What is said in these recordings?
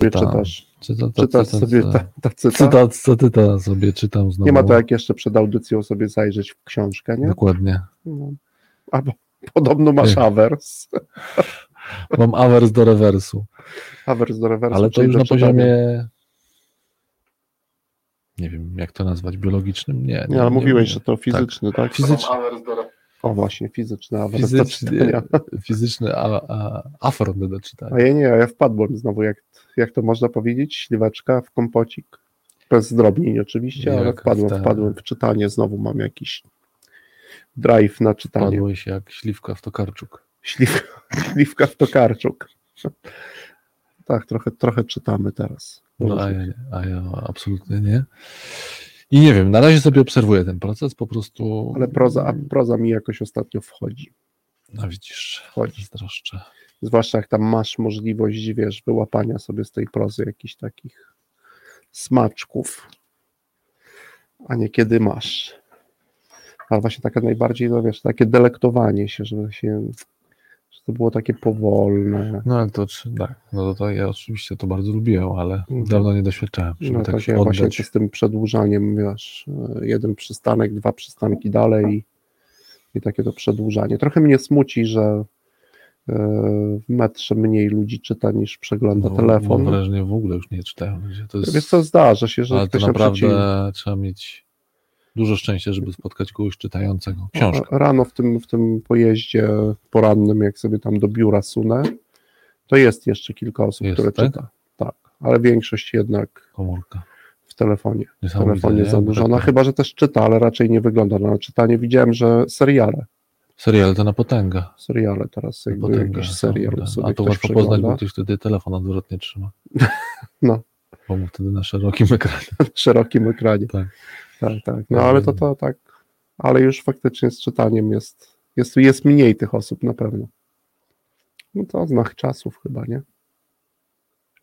Cytat. czytasz. Cytat, Czytasz cytat, sobie cytat. ta, ta cyta. Cytat, co ty to sobie czytam znowu. Nie ma to jak jeszcze przed audycją sobie zajrzeć w książkę, nie? Dokładnie. No. Albo podobno masz Nie. awers. Mam awers do rewersu. Awers do rewersu. Ale to już na poziomie. Nie wiem, jak to nazwać, biologicznym? Nie. Nie, ale mówiłeś, nie. że to fizyczny, tak? Fizyczny. Awers do re- O właśnie, fizyczny do Fizyczny, a, do czytania. A ja nie, ja wpadłem znowu, jak, jak to można powiedzieć, śliweczka w kompocik. Bez zdrobnień oczywiście, ale Jak wpadłem, w te- wpadłem w czytanie, znowu mam jakiś drive na czytanie. Padłeś jak śliwka w Tokarczuk. Śliwka, śliwka w Tokarczuk. Tak, trochę, trochę czytamy teraz. No, a, ja, a ja absolutnie nie. I nie wiem, na razie sobie obserwuję ten proces, po prostu. Ale proza, a proza mi jakoś ostatnio wchodzi. No widzisz, Wchodzi. zazdroszczę. Zwłaszcza jak tam masz możliwość, wiesz, wyłapania sobie z tej prozy jakichś takich smaczków, a niekiedy masz. Ale właśnie takie najbardziej, no wiesz, takie delektowanie się, żeby się, to było takie powolne. No ale to tak, no to, to ja oczywiście to bardzo lubiłem, ale Mhm. dawno nie doświadczałem, żeby No tak takie się właśnie oddać. z tym przedłużaniem, wiesz, jeden przystanek, dwa przystanki dalej i, i takie to przedłużanie. Trochę mnie smuci, że e, w metrze mniej ludzi czyta niż przegląda No, telefon. Mam wrażenie, w ogóle już nie czytają ludzie. To jest, Wiesz co, zdarza się, że ale to ktoś na przeciw... naprawdę trzeba mieć dużo szczęścia, żeby spotkać kogoś czytającego książkę. Rano w tym, w tym pojeździe porannym, jak sobie tam do biura sunę, to jest jeszcze kilka osób, Jest, które tak? czyta. Tak, ale większość jednak Komórka. w telefonie. W telefonie nie? zanurzona, Tak, chyba że też czyta, ale raczej nie wygląda na czytanie. Widziałem, że seriale, Serial to na potęgę. seriale teraz, Na jakby potęgę. jakiś serial tak. sobie A to łatwo poznać, bo ktoś wtedy telefon odwrotnie trzyma. No. Bo mu wtedy na szerokim ekranie. w szerokim ekranie. Tak. Tak, tak. No ale to, to tak, ale już faktycznie z czytaniem jest, jest, jest mniej tych osób na pewno. No to znak czasów chyba, nie?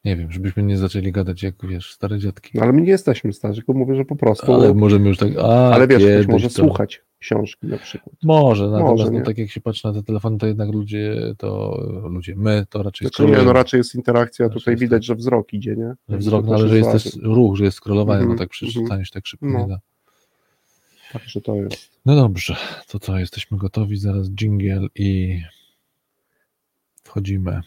Nie wiem, żebyśmy nie zaczęli gadać jak, wiesz, stare dziadki. No, ale my nie jesteśmy starzy, tylko mówię, że po prostu. Ale Ale, możemy już tak, a wiesz, ktoś może to... słuchać książki na przykład. Może, natomiast nie. no, tak jak się patrzy na te telefony, to jednak ludzie, to ludzie, my to raczej Znaczy nie, no raczej jest interakcja, Raczej tutaj jest widać, tak. że wzrok idzie, nie? Że wzrok, no, ale też że jest też ruch, że jest scrollowanie, Mhm, no tak przy mhm. czytaniu się tak szybko No. nie da. Także to jest. No dobrze, to co, jesteśmy gotowi, zaraz dżingiel i wchodzimy.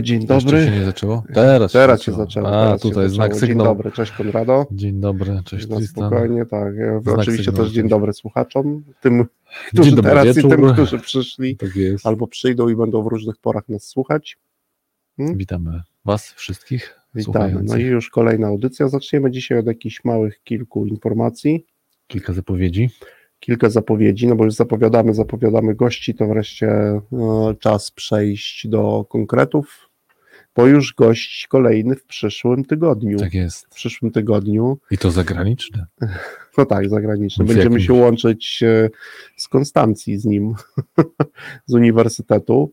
Dzień To jeszcze dobry. się nie zaczęło? Teraz, Teraz się zaczęło. A, teraz tutaj zaczęło. znak Dzień sygnał. dobry, cześć Konrado. Dzień dobry, cześć Tristan. spokojnie, tak. Znak oczywiście sygnału też dzień dobry słuchaczom, tym, którzy Dzień dobry teraz i wieczór. tym, którzy przyszli Tak albo przyjdą i będą w różnych porach nas słuchać. Witamy Was wszystkich Witamy. No i już kolejna audycja. Zaczniemy dzisiaj od jakichś małych kilku informacji. Kilka zapowiedzi. Kilka zapowiedzi, no bo już zapowiadamy, zapowiadamy gości, to wreszcie e, czas przejść do konkretów, bo już gość kolejny w przyszłym tygodniu. Tak jest. W przyszłym tygodniu, I to zagraniczny. no tak, zagraniczny. W Będziemy się łączyć e, z Konstancji z nim, z uniwersytetu.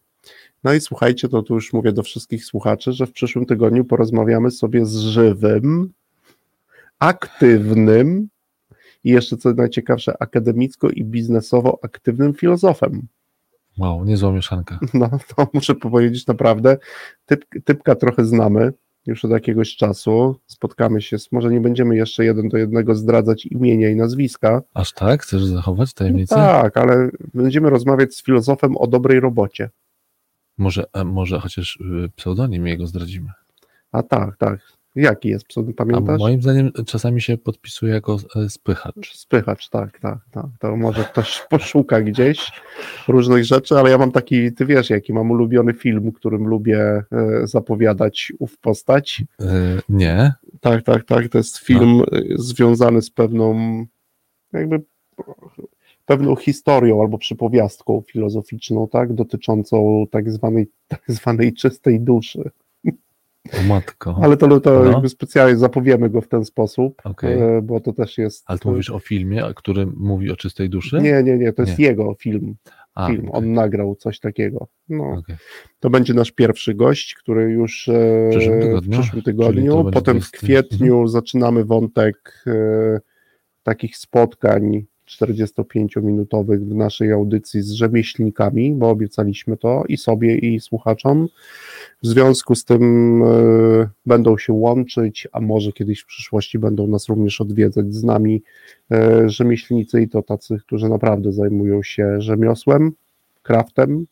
No i słuchajcie, to tu już mówię do wszystkich słuchaczy, że w przyszłym tygodniu porozmawiamy sobie z żywym, aktywnym i jeszcze co najciekawsze, akademicko i biznesowo aktywnym filozofem. Wow, niezła mieszanka. No to muszę powiedzieć naprawdę, typ, typka trochę znamy już od jakiegoś czasu, spotkamy się, może nie będziemy jeszcze jeden do jednego zdradzać imienia i nazwiska, Aż tak? Chcesz zachować tajemnicę? tak, ale będziemy rozmawiać z filozofem o dobrej robocie. Może, a może chociaż y, pseudonim jego zdradzimy. A tak, tak. Jaki jest pseudonim, A pamiętasz? moim zdaniem czasami się podpisuje jako e, spychacz. Spychacz, tak, tak, tak. To może ktoś poszuka gdzieś różnych rzeczy, ale ja mam taki, ty wiesz, jaki mam ulubiony film, którym lubię e, zapowiadać ów postać. Y, nie. Tak, tak, tak. To jest film y, związany z pewną, jakby pewną historią albo przypowiastką filozoficzną, tak, dotyczącą tak zwanej, tak zwanej czystej duszy. O matko. Ale to, to No. jakby specjalnie zapowiemy go w ten sposób, Okej. e, bo to też jest... Ale tu mówisz o filmie, który mówi o czystej duszy? Nie, nie, nie, to jest Nie. jego film. A, film. okej, On nagrał coś takiego. No, okej. to będzie nasz pierwszy gość, który już e, W przyszłym tygodniu? w przyszłym Potem w 20. kwietniu zaczynamy wątek e, takich spotkań 45-minutowych w naszej audycji z rzemieślnikami, bo obiecaliśmy to i sobie, i słuchaczom. W związku z tym e, będą się łączyć, a może kiedyś w przyszłości będą nas również odwiedzać z nami e, rzemieślnicy i to tacy, którzy naprawdę zajmują się rzemiosłem, kraftem,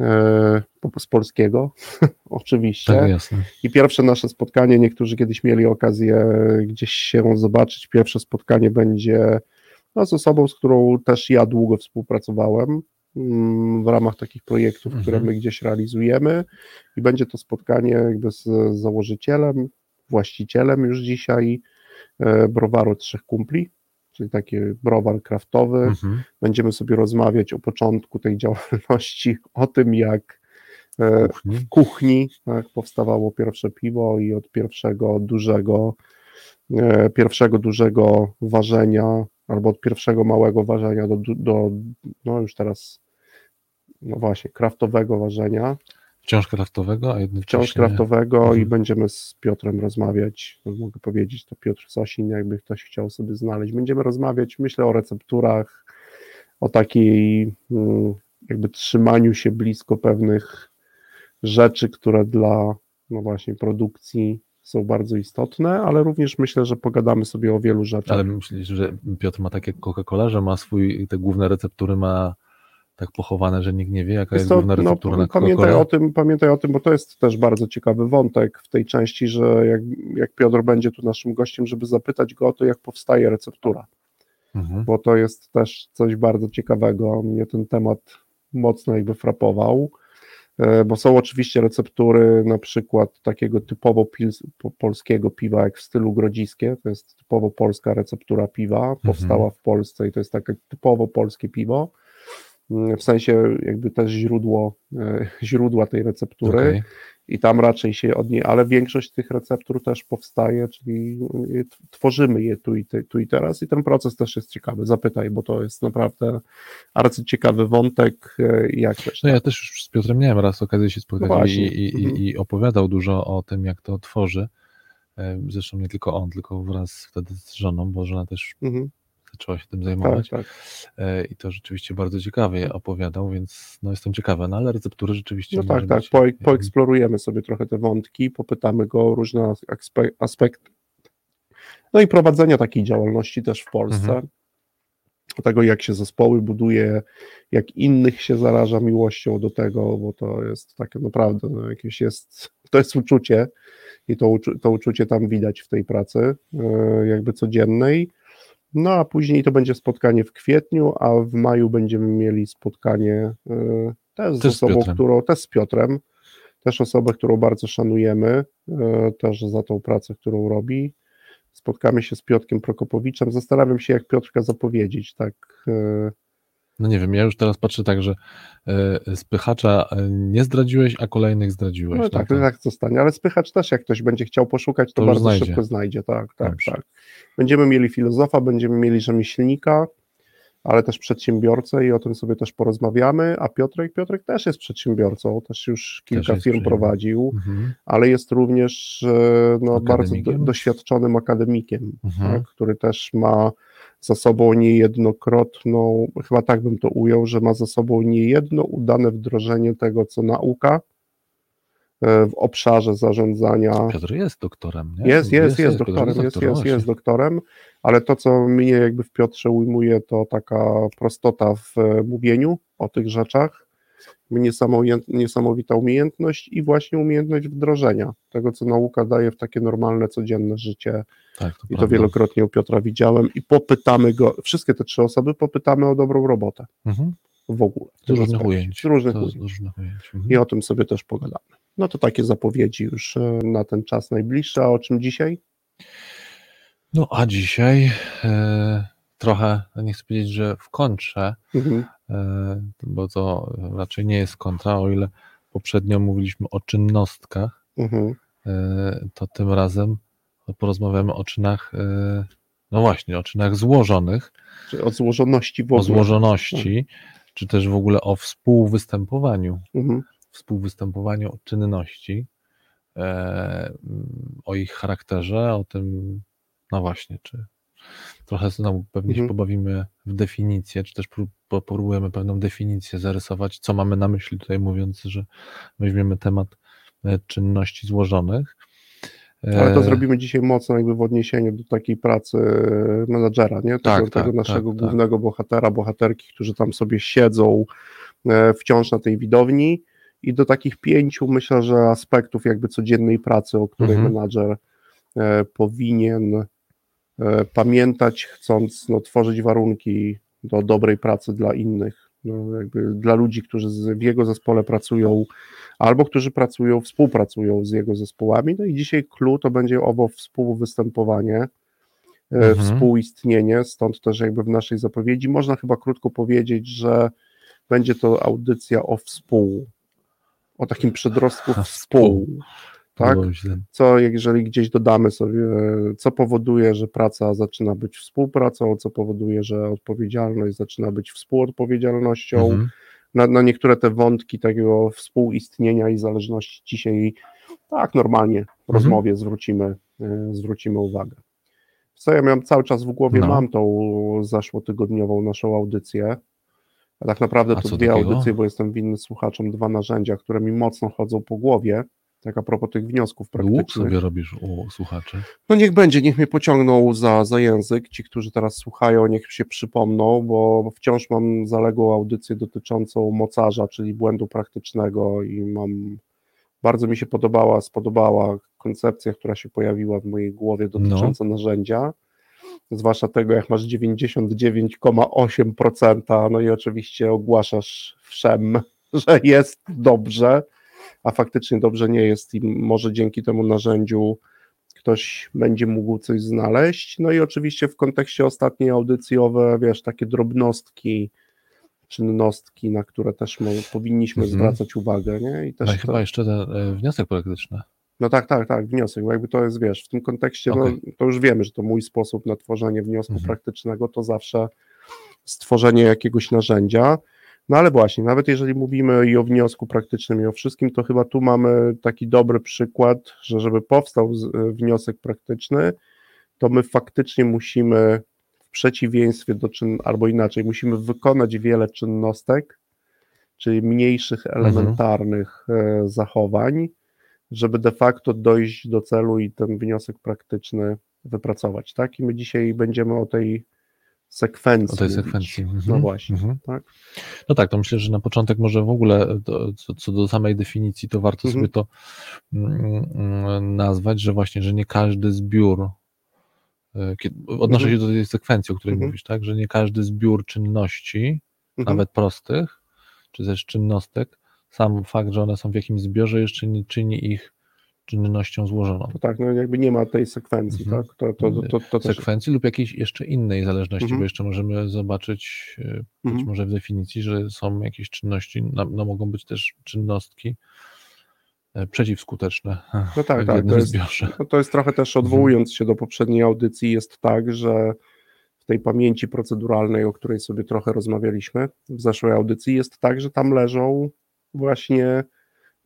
e, z polskiego oczywiście. Tak, jasne. I pierwsze nasze spotkanie, niektórzy kiedyś mieli okazję gdzieś się zobaczyć. Pierwsze spotkanie będzie z osobą, z którą też ja długo współpracowałem mm, w ramach takich projektów, Mhm. które my gdzieś realizujemy. I będzie to spotkanie jakby z założycielem, właścicielem już dzisiaj e, browaru Trzech Kumpli, czyli taki browar kraftowy. Mhm. Będziemy sobie rozmawiać o początku tej działalności, o tym jak e, Kuchni. kuchni tak, powstawało pierwsze piwo i od pierwszego dużego e, pierwszego dużego ważenia albo od pierwszego małego ważenia do, do no już teraz no właśnie, kraftowego ważenia, Wciąż kraftowego, a jednocześnie... wciąż kraftowego i Mhm. będziemy z Piotrem rozmawiać, no, mogę powiedzieć, to Piotr Sosin, jakby ktoś chciał sobie znaleźć. Będziemy rozmawiać, myślę o recepturach, o takiej mm, jakby trzymaniu się blisko pewnych rzeczy, które dla no właśnie produkcji są bardzo istotne, ale również myślę, że pogadamy sobie o wielu rzeczach. Ale myślisz, że Piotr ma tak jak Coca-Cola, że ma swój, te główne receptury ma tak pochowane, że nikt nie wie, jaka jest co, główna no, receptura na pamiętaj o tym, pamiętaj o tym, bo to jest też bardzo ciekawy wątek w tej części, że jak, jak Piotr będzie tu naszym gościem, żeby zapytać go o to, jak powstaje receptura, Mhm. bo to jest też coś bardzo ciekawego. Mnie ten temat mocno jakby frapował, bo są oczywiście receptury na przykład takiego typowo pils, po, polskiego piwa, jak w stylu grodziskie, to jest typowo polska receptura piwa, powstała w Polsce i to jest takie typowo polskie piwo, w sensie jakby też źródło, e, źródła tej receptury Okej. i tam raczej się od niej, ale większość tych receptur też powstaje, czyli t- tworzymy je tu i, tu i teraz i ten proces też jest ciekawy, zapytaj, bo to jest naprawdę arcyciekawy wątek, e, jak też. No ja też już z Piotrem miałem raz okazję się spotkać No i, i, Mhm. i opowiadał dużo o tym, jak to tworzy. E, Zresztą nie tylko on, tylko wraz wtedy z żoną, bo żona też Mhm, zaczęła się tym tak, zajmować. tak. E, I to rzeczywiście bardzo ciekawie opowiadał, więc no jestem ciekawy, no ale receptury rzeczywiście No tak, tak, po, poeksplorujemy sobie trochę te wątki, popytamy go o różne aspe- aspekty. No i prowadzenia takiej działalności też w Polsce. Mhm. Tego, jak się zespoły buduje, jak innych się zaraża miłością do tego, bo to jest takie naprawdę, no, jakieś jest, to jest uczucie i to, to uczucie tam widać w tej pracy, e, jakby codziennej. No a później to będzie spotkanie w kwietniu, a w maju będziemy mieli spotkanie e, też z Też z osobą, Piotrem. którą, też z Piotrem, też osobę, którą bardzo szanujemy, e, też za tą pracę, którą robi. Spotkamy się z Piotrkiem Prokopowiczem. Zastanawiam się, jak Piotrka zapowiedzieć, tak. e, No nie wiem, ja już teraz patrzę tak, że e, spychacza e, nie zdradziłeś, a kolejnych zdradziłeś. No tak, tak zostanie, ale spychacz też, jak ktoś będzie chciał poszukać, to, To bardzo znajdzie. szybko znajdzie. Tak, tak, Dobrze. tak. Będziemy mieli filozofa, będziemy mieli rzemieślnika, ale też przedsiębiorcę i o tym sobie też porozmawiamy. A Piotrek, Piotrek też jest przedsiębiorcą, też już kilka jest firm prowadził, Mhm. ale jest również e, no, bardzo do, doświadczonym akademikiem, Mhm. tak, który też ma za sobą niejednokrotną, chyba tak bym to ujął, że ma za sobą niejedno udane wdrożenie tego, co nauka e, w obszarze zarządzania. Piotr jest doktorem, nie? Jest, jest, jest doktorem, jest, jest, jest doktorem, ale to, co mnie jakby w Piotrze ujmuje, to taka prostota w e, mówieniu o tych rzeczach, niesamowita, umiejętność i właśnie umiejętność wdrożenia tego, co nauka daje w takie normalne, codzienne życie Tak, to i to prawda. wielokrotnie u Piotra widziałem i popytamy go, wszystkie te trzy osoby popytamy o dobrą robotę Mhm. w ogóle. w Z różnych aspekcie. ujęć. Z różnych To ujęć. Różnych ujęć. Mhm. I o tym sobie też pogadamy. No to takie zapowiedzi już e, na ten czas najbliższy, a o czym dzisiaj? No a dzisiaj e, trochę, nie chcę powiedzieć, że w kontrze, Mhm. e, bo to raczej nie jest kontra, o ile poprzednio mówiliśmy o czynnostkach, Mhm. e, to tym razem porozmawiamy o czynach, e, no właśnie, o czynach złożonych, Czy o złożoności w o ogóle. złożoności, czy też w ogóle o współwystępowaniu, Mhm. współwystępowaniu czynności, o ich charakterze, o tym, no właśnie, czy trochę znowu pewnie się Mhm. pobawimy w definicję, czy też prób- po- próbujemy pewną definicję zarysować, co mamy na myśli tutaj mówiąc, że weźmiemy temat e, czynności złożonych. Ale to E, zrobimy dzisiaj mocno jakby w odniesieniu do takiej pracy menadżera, nie? Tak, tego tak, naszego tak, tak. głównego bohatera, bohaterki, którzy tam sobie siedzą e, wciąż na tej widowni i do takich pięciu myślę, że aspektów jakby codziennej pracy, o której Mhm. menadżer e, powinien e, pamiętać, chcąc no, tworzyć warunki do dobrej pracy dla innych, no, jakby dla ludzi, którzy z, w jego zespole pracują, albo którzy pracują, współpracują z jego zespołami. No i dzisiaj clue to będzie owo współwystępowanie, e, Mhm. współistnienie, stąd też jakby w naszej zapowiedzi można chyba krótko powiedzieć, że będzie to audycja o współ, o takim przedrostku współ. Tak? co jeżeli gdzieś dodamy sobie, co powoduje, że praca zaczyna być współpracą, co powoduje, że odpowiedzialność zaczyna być współodpowiedzialnością. Mhm. Niektóre te wątki takiego współistnienia i zależności dzisiaj tak normalnie w rozmowie zwrócimy, y, zwrócimy uwagę. Co ja miałem cały czas w głowie, No. mam tą zeszłotygodniową naszą audycję. A tak naprawdę A to dwie takiego? audycje, bo jestem winny słuchaczom dwa narzędzia, które mi mocno chodzą po głowie. Tak a propos tych wniosków praktycznych. sobie robisz u słuchaczy. No niech będzie, niech mnie pociągną za, za język. Ci, którzy teraz słuchają, niech się przypomną, bo wciąż mam zaległą audycję dotyczącą mocarza, czyli błędu praktycznego i mam, bardzo mi się podobała, spodobała koncepcja, która się pojawiła w mojej głowie dotycząca narzędzia, zwłaszcza tego, jak masz 99,8%, no i oczywiście ogłaszasz wszem, że jest dobrze, a faktycznie dobrze nie jest i może dzięki temu narzędziu ktoś będzie mógł coś znaleźć. No i oczywiście w kontekście ostatniej audycji owe, wiesz, takie drobnostki, czynności, na które też mo- powinniśmy Mhm. zwracać uwagę, nie? I też No i to, chyba jeszcze ten e, wniosek praktyczny. no tak, tak, tak, wniosek, bo jakby to jest, wiesz, w tym kontekście, Okej. no, to już wiemy, że to mój sposób na tworzenie wniosku Mhm. praktycznego to zawsze stworzenie jakiegoś narzędzia. No ale właśnie, nawet jeżeli mówimy i o wniosku praktycznym, i o wszystkim, to chyba tu mamy taki dobry przykład, że żeby powstał z, wniosek praktyczny, to my faktycznie musimy w przeciwieństwie do czyn, albo inaczej, musimy wykonać wiele czynnostek, czyli mniejszych, elementarnych e, zachowań, żeby de facto dojść do celu i ten wniosek praktyczny wypracować, tak? I my dzisiaj będziemy o tej sekwencji. O tej sekwencji. Mhm. No właśnie, Mhm. tak? No tak, to myślę, że na początek może w ogóle to, co, co do samej definicji, to warto Mhm. sobie to mm, mm, nazwać, że właśnie, że nie każdy zbiór, e, kiedy, odnoszę Mhm. się do tej sekwencji, o której Mhm. mówisz, tak, że nie każdy zbiór czynności, Mhm. nawet prostych, czy też czynnostek, sam fakt, że one są w jakimś zbiorze jeszcze nie czyni ich czynnością złożoną. Tak, no jakby nie ma tej sekwencji, Mhm. tak? To, to, to, to, też... sekwencji lub jakiejś jeszcze innej zależności, Mhm. bo jeszcze możemy zobaczyć e, być Mhm. może w definicji, że są jakieś czynności, no, no mogą być też czynnostki e, przeciwskuteczne No tak, w tak, to jest, no to jest trochę też odwołując się do poprzedniej audycji, jest tak, że w tej pamięci proceduralnej, o której sobie trochę rozmawialiśmy w zeszłej audycji, jest tak, że tam leżą właśnie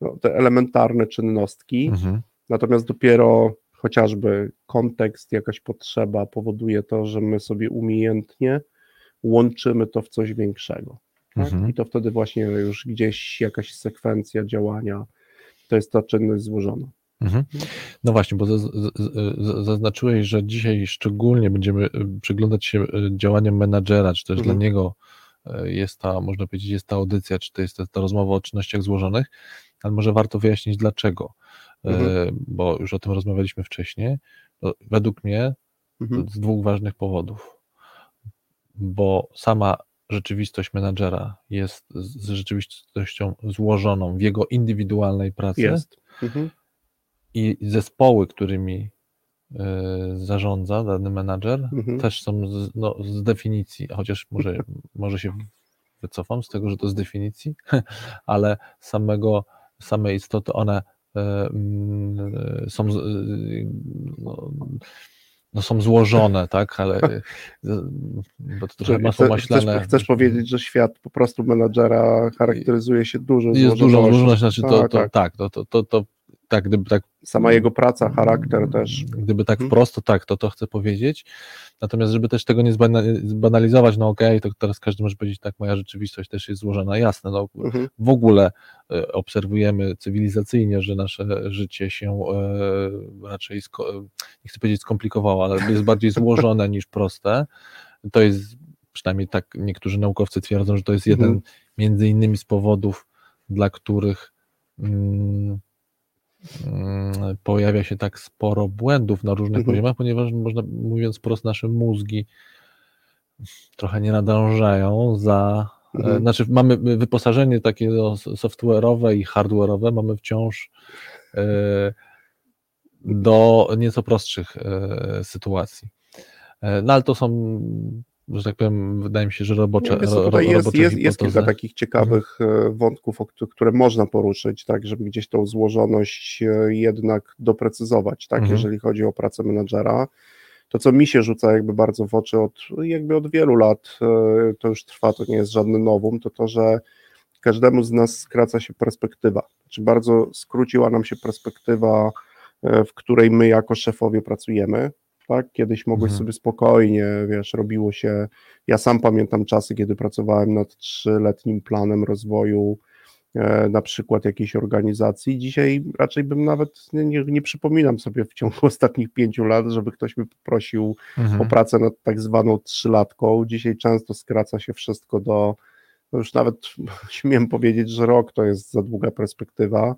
no, te elementarne czynności, Mhm. natomiast dopiero chociażby kontekst, jakaś potrzeba powoduje to, że my sobie umiejętnie łączymy to w coś większego. Tak? Mhm. I to wtedy właśnie już gdzieś jakaś sekwencja działania, to jest ta czynność złożona. Mhm. No właśnie, bo zaznaczyłeś, że dzisiaj szczególnie będziemy e, przyglądać się e, działaniom menadżera, czy też Mhm. dla niego e, jest ta, można powiedzieć, jest ta audycja, czy to jest ta, ta rozmowa o czynnościach złożonych, ale może warto wyjaśnić dlaczego, E, Mhm. bo już o tym rozmawialiśmy wcześniej. To według mnie Mhm. z dwóch ważnych powodów. Bo sama rzeczywistość menadżera jest z rzeczywistością złożoną w jego indywidualnej pracy Jest. Mhm. i zespoły, którymi y, zarządza dany menadżer, Mhm. też są z, no, z definicji, chociaż może, może się wycofam z tego, że to z definicji, ale samego, samej istoty one e, mm, e, są, e, no, no są złożone, tak, ale bo to trochę chce- maślane. Chcesz, chcesz powiedzieć, że świat po prostu menadżera charakteryzuje się dużą jest złożonością. złożoność, znaczy to, Tak, to, tak. tak, to, to, to tak, gdyby tak Sama jego praca, charakter też. Gdyby tak Mhm. prosto, tak, to to chcę powiedzieć. Natomiast, żeby też tego nie zbana- zbanalizować, no okej, to teraz każdy może powiedzieć, tak, moja rzeczywistość też jest złożona. Jasne, no Mhm. w ogóle e, obserwujemy cywilizacyjnie, że nasze życie się e, raczej, sko- nie chcę powiedzieć skomplikowało, ale jest bardziej złożone niż proste. To jest, przynajmniej tak niektórzy naukowcy twierdzą, że to jest jeden Mhm. między innymi z powodów, dla których mm, pojawia się tak sporo błędów na różnych Mhm. poziomach, ponieważ można, mówiąc prosto, nasze mózgi trochę nie nadążają za. Mhm. E, znaczy, mamy wyposażenie takie no, software'owe i hardware'owe, mamy wciąż e, do nieco prostszych e, sytuacji. No ale to są, że tak powiem, wydaje mi się, że robocze, Nie, ro, ro, jest, jest, jest kilka takich ciekawych e, wątków, które można poruszyć, tak, żeby gdzieś tą złożoność e, jednak doprecyzować, tak, Mhm. jeżeli chodzi o pracę menadżera. To, co mi się rzuca jakby bardzo w oczy od, jakby od wielu lat, e, to już trwa, to nie jest żadny nowum, to to, że każdemu z nas skraca się perspektywa. Znaczy bardzo skróciła nam się perspektywa, w której my jako szefowie pracujemy. Tak? Kiedyś mogłeś Mhm. sobie spokojnie, wiesz, robiło się. Ja sam pamiętam czasy, kiedy pracowałem nad trzyletnim planem rozwoju e, na przykład jakiejś organizacji. Dzisiaj raczej bym nawet nie, nie, przypominam sobie w ciągu ostatnich pięciu lat, żeby ktoś mnie poprosił Mhm. o pracę nad tak zwaną trzylatką. Dzisiaj często skraca się wszystko do, no już nawet śmiem powiedzieć, że rok to jest za długa perspektywa.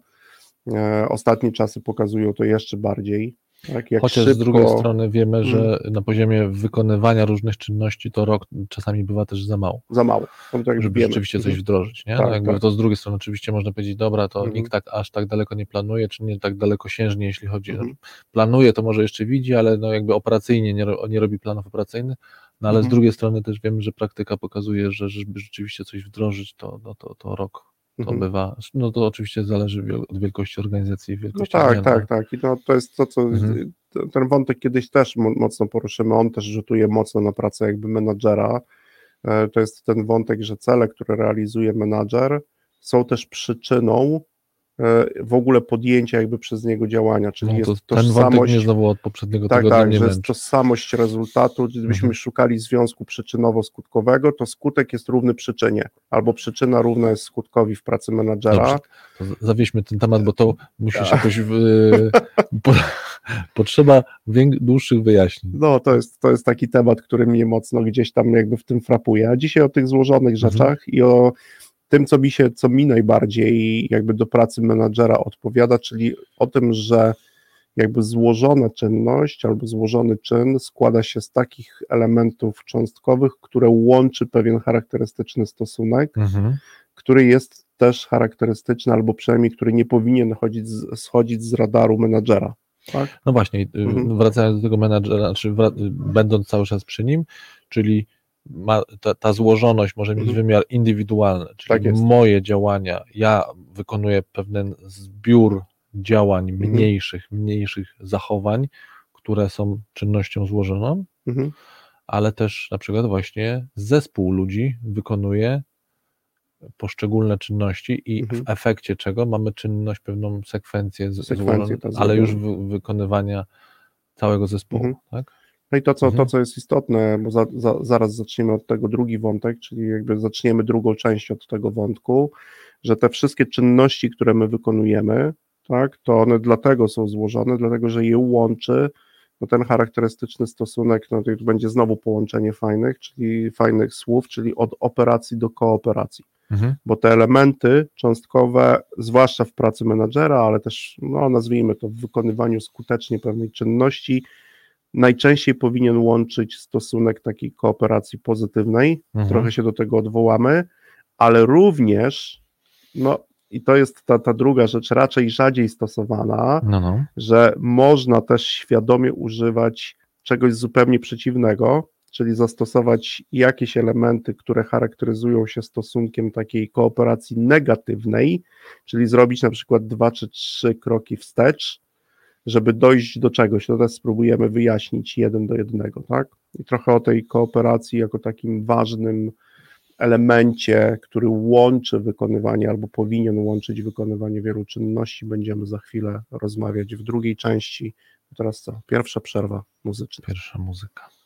E, Ostatnie czasy pokazują to jeszcze bardziej. Tak, jak Chociaż szybko, z drugiej strony wiemy, że Mhm. na poziomie wykonywania różnych czynności to rok czasami bywa też za mało, za mało. Jak żeby wiemy. rzeczywiście coś Mhm. wdrożyć. Nie? Tak, no jakby tak. To z drugiej strony oczywiście można powiedzieć, dobra, to Mhm. nikt tak aż tak daleko nie planuje, czy nie tak dalekosiężnie, jeśli chodzi o planuje, to może jeszcze widzi, ale no jakby operacyjnie nie, nie robi planów operacyjnych, no ale z Mhm. drugiej strony też wiemy, że praktyka pokazuje, że żeby rzeczywiście coś wdrożyć, to, no to, to rok to Mhm. bywa, no to oczywiście zależy od wielkości organizacji i No wielkości tak, zmian, tak, tak. I no, to jest to, co Mhm. ten wątek kiedyś też mo- mocno poruszymy. On też rzutuje mocno na pracę jakby menadżera. E, To jest ten wątek, że cele, które realizuje menadżer, są też przyczyną w ogóle podjęcia jakby przez niego działania, czyli No to jest ten tożsamość. mnie znowu od poprzedniego Tak, tygodnia tak, że jest tożsamość rezultatu. Gdybyśmy Mhm. szukali związku przyczynowo-skutkowego, to skutek jest równy przyczynie, albo przyczyna równa jest skutkowi w pracy menadżera. Dobrze, zawieźmy ten temat, bo to musi się Tak. jakoś. W, po, potrzeba dłuższych wyjaśnień. No, to jest, to jest taki temat, który mnie mocno gdzieś tam jakby w tym frapuje. A dzisiaj o tych złożonych Mhm. rzeczach i o tym, co mi się, co mi najbardziej jakby do pracy menadżera odpowiada, czyli o tym, że jakby złożona czynność albo złożony czyn składa się z takich elementów cząstkowych, które łączy pewien charakterystyczny stosunek, Mhm. który jest też charakterystyczny, albo przynajmniej który nie powinien chodzić schodzić z radaru menadżera. Tak? No właśnie, y, Mhm. wracając do tego menadżera, czy wra- y, będąc cały czas przy nim, czyli ma, ta, ta złożoność może mieć Mhm. wymiar indywidualny, czyli Tak moje działania, ja wykonuję pewien zbiór działań Mhm. mniejszych, mniejszych zachowań, które są czynnością złożoną, Mhm. ale też na przykład właśnie zespół ludzi wykonuje poszczególne czynności i Mhm. w efekcie czego mamy czynność, pewną sekwencję, Sekwencję, złożoną, ale już wy, wykonywania całego zespołu, Mhm. tak? No i to, co, Mhm. to, co jest istotne, bo za, za, zaraz zaczniemy od tego drugi wątek, czyli jakby zaczniemy drugą część od tego wątku, że te wszystkie czynności, które my wykonujemy, tak, to one dlatego są złożone, dlatego że je łączy no ten charakterystyczny stosunek, no to będzie znowu połączenie fajnych, czyli fajnych słów, czyli od operacji do kooperacji Mhm. bo te elementy cząstkowe, zwłaszcza w pracy menadżera, ale też, no, nazwijmy to, w wykonywaniu skutecznie pewnej czynności, najczęściej powinien łączyć stosunek takiej kooperacji pozytywnej. Mhm. Trochę się do tego odwołamy, ale również, no i to jest ta, ta druga rzecz, raczej rzadziej stosowana, No, no. że można też świadomie używać czegoś zupełnie przeciwnego, czyli zastosować jakieś elementy, które charakteryzują się stosunkiem takiej kooperacji negatywnej, czyli zrobić na przykład dwa czy trzy kroki wstecz, żeby dojść do czegoś. To też spróbujemy wyjaśnić jeden do jednego, tak? I trochę o tej kooperacji jako takim ważnym elemencie, który łączy wykonywanie albo powinien łączyć wykonywanie wielu czynności, będziemy za chwilę rozmawiać w drugiej części. Teraz co? Pierwsza przerwa muzyczna. Pierwsza muzyka.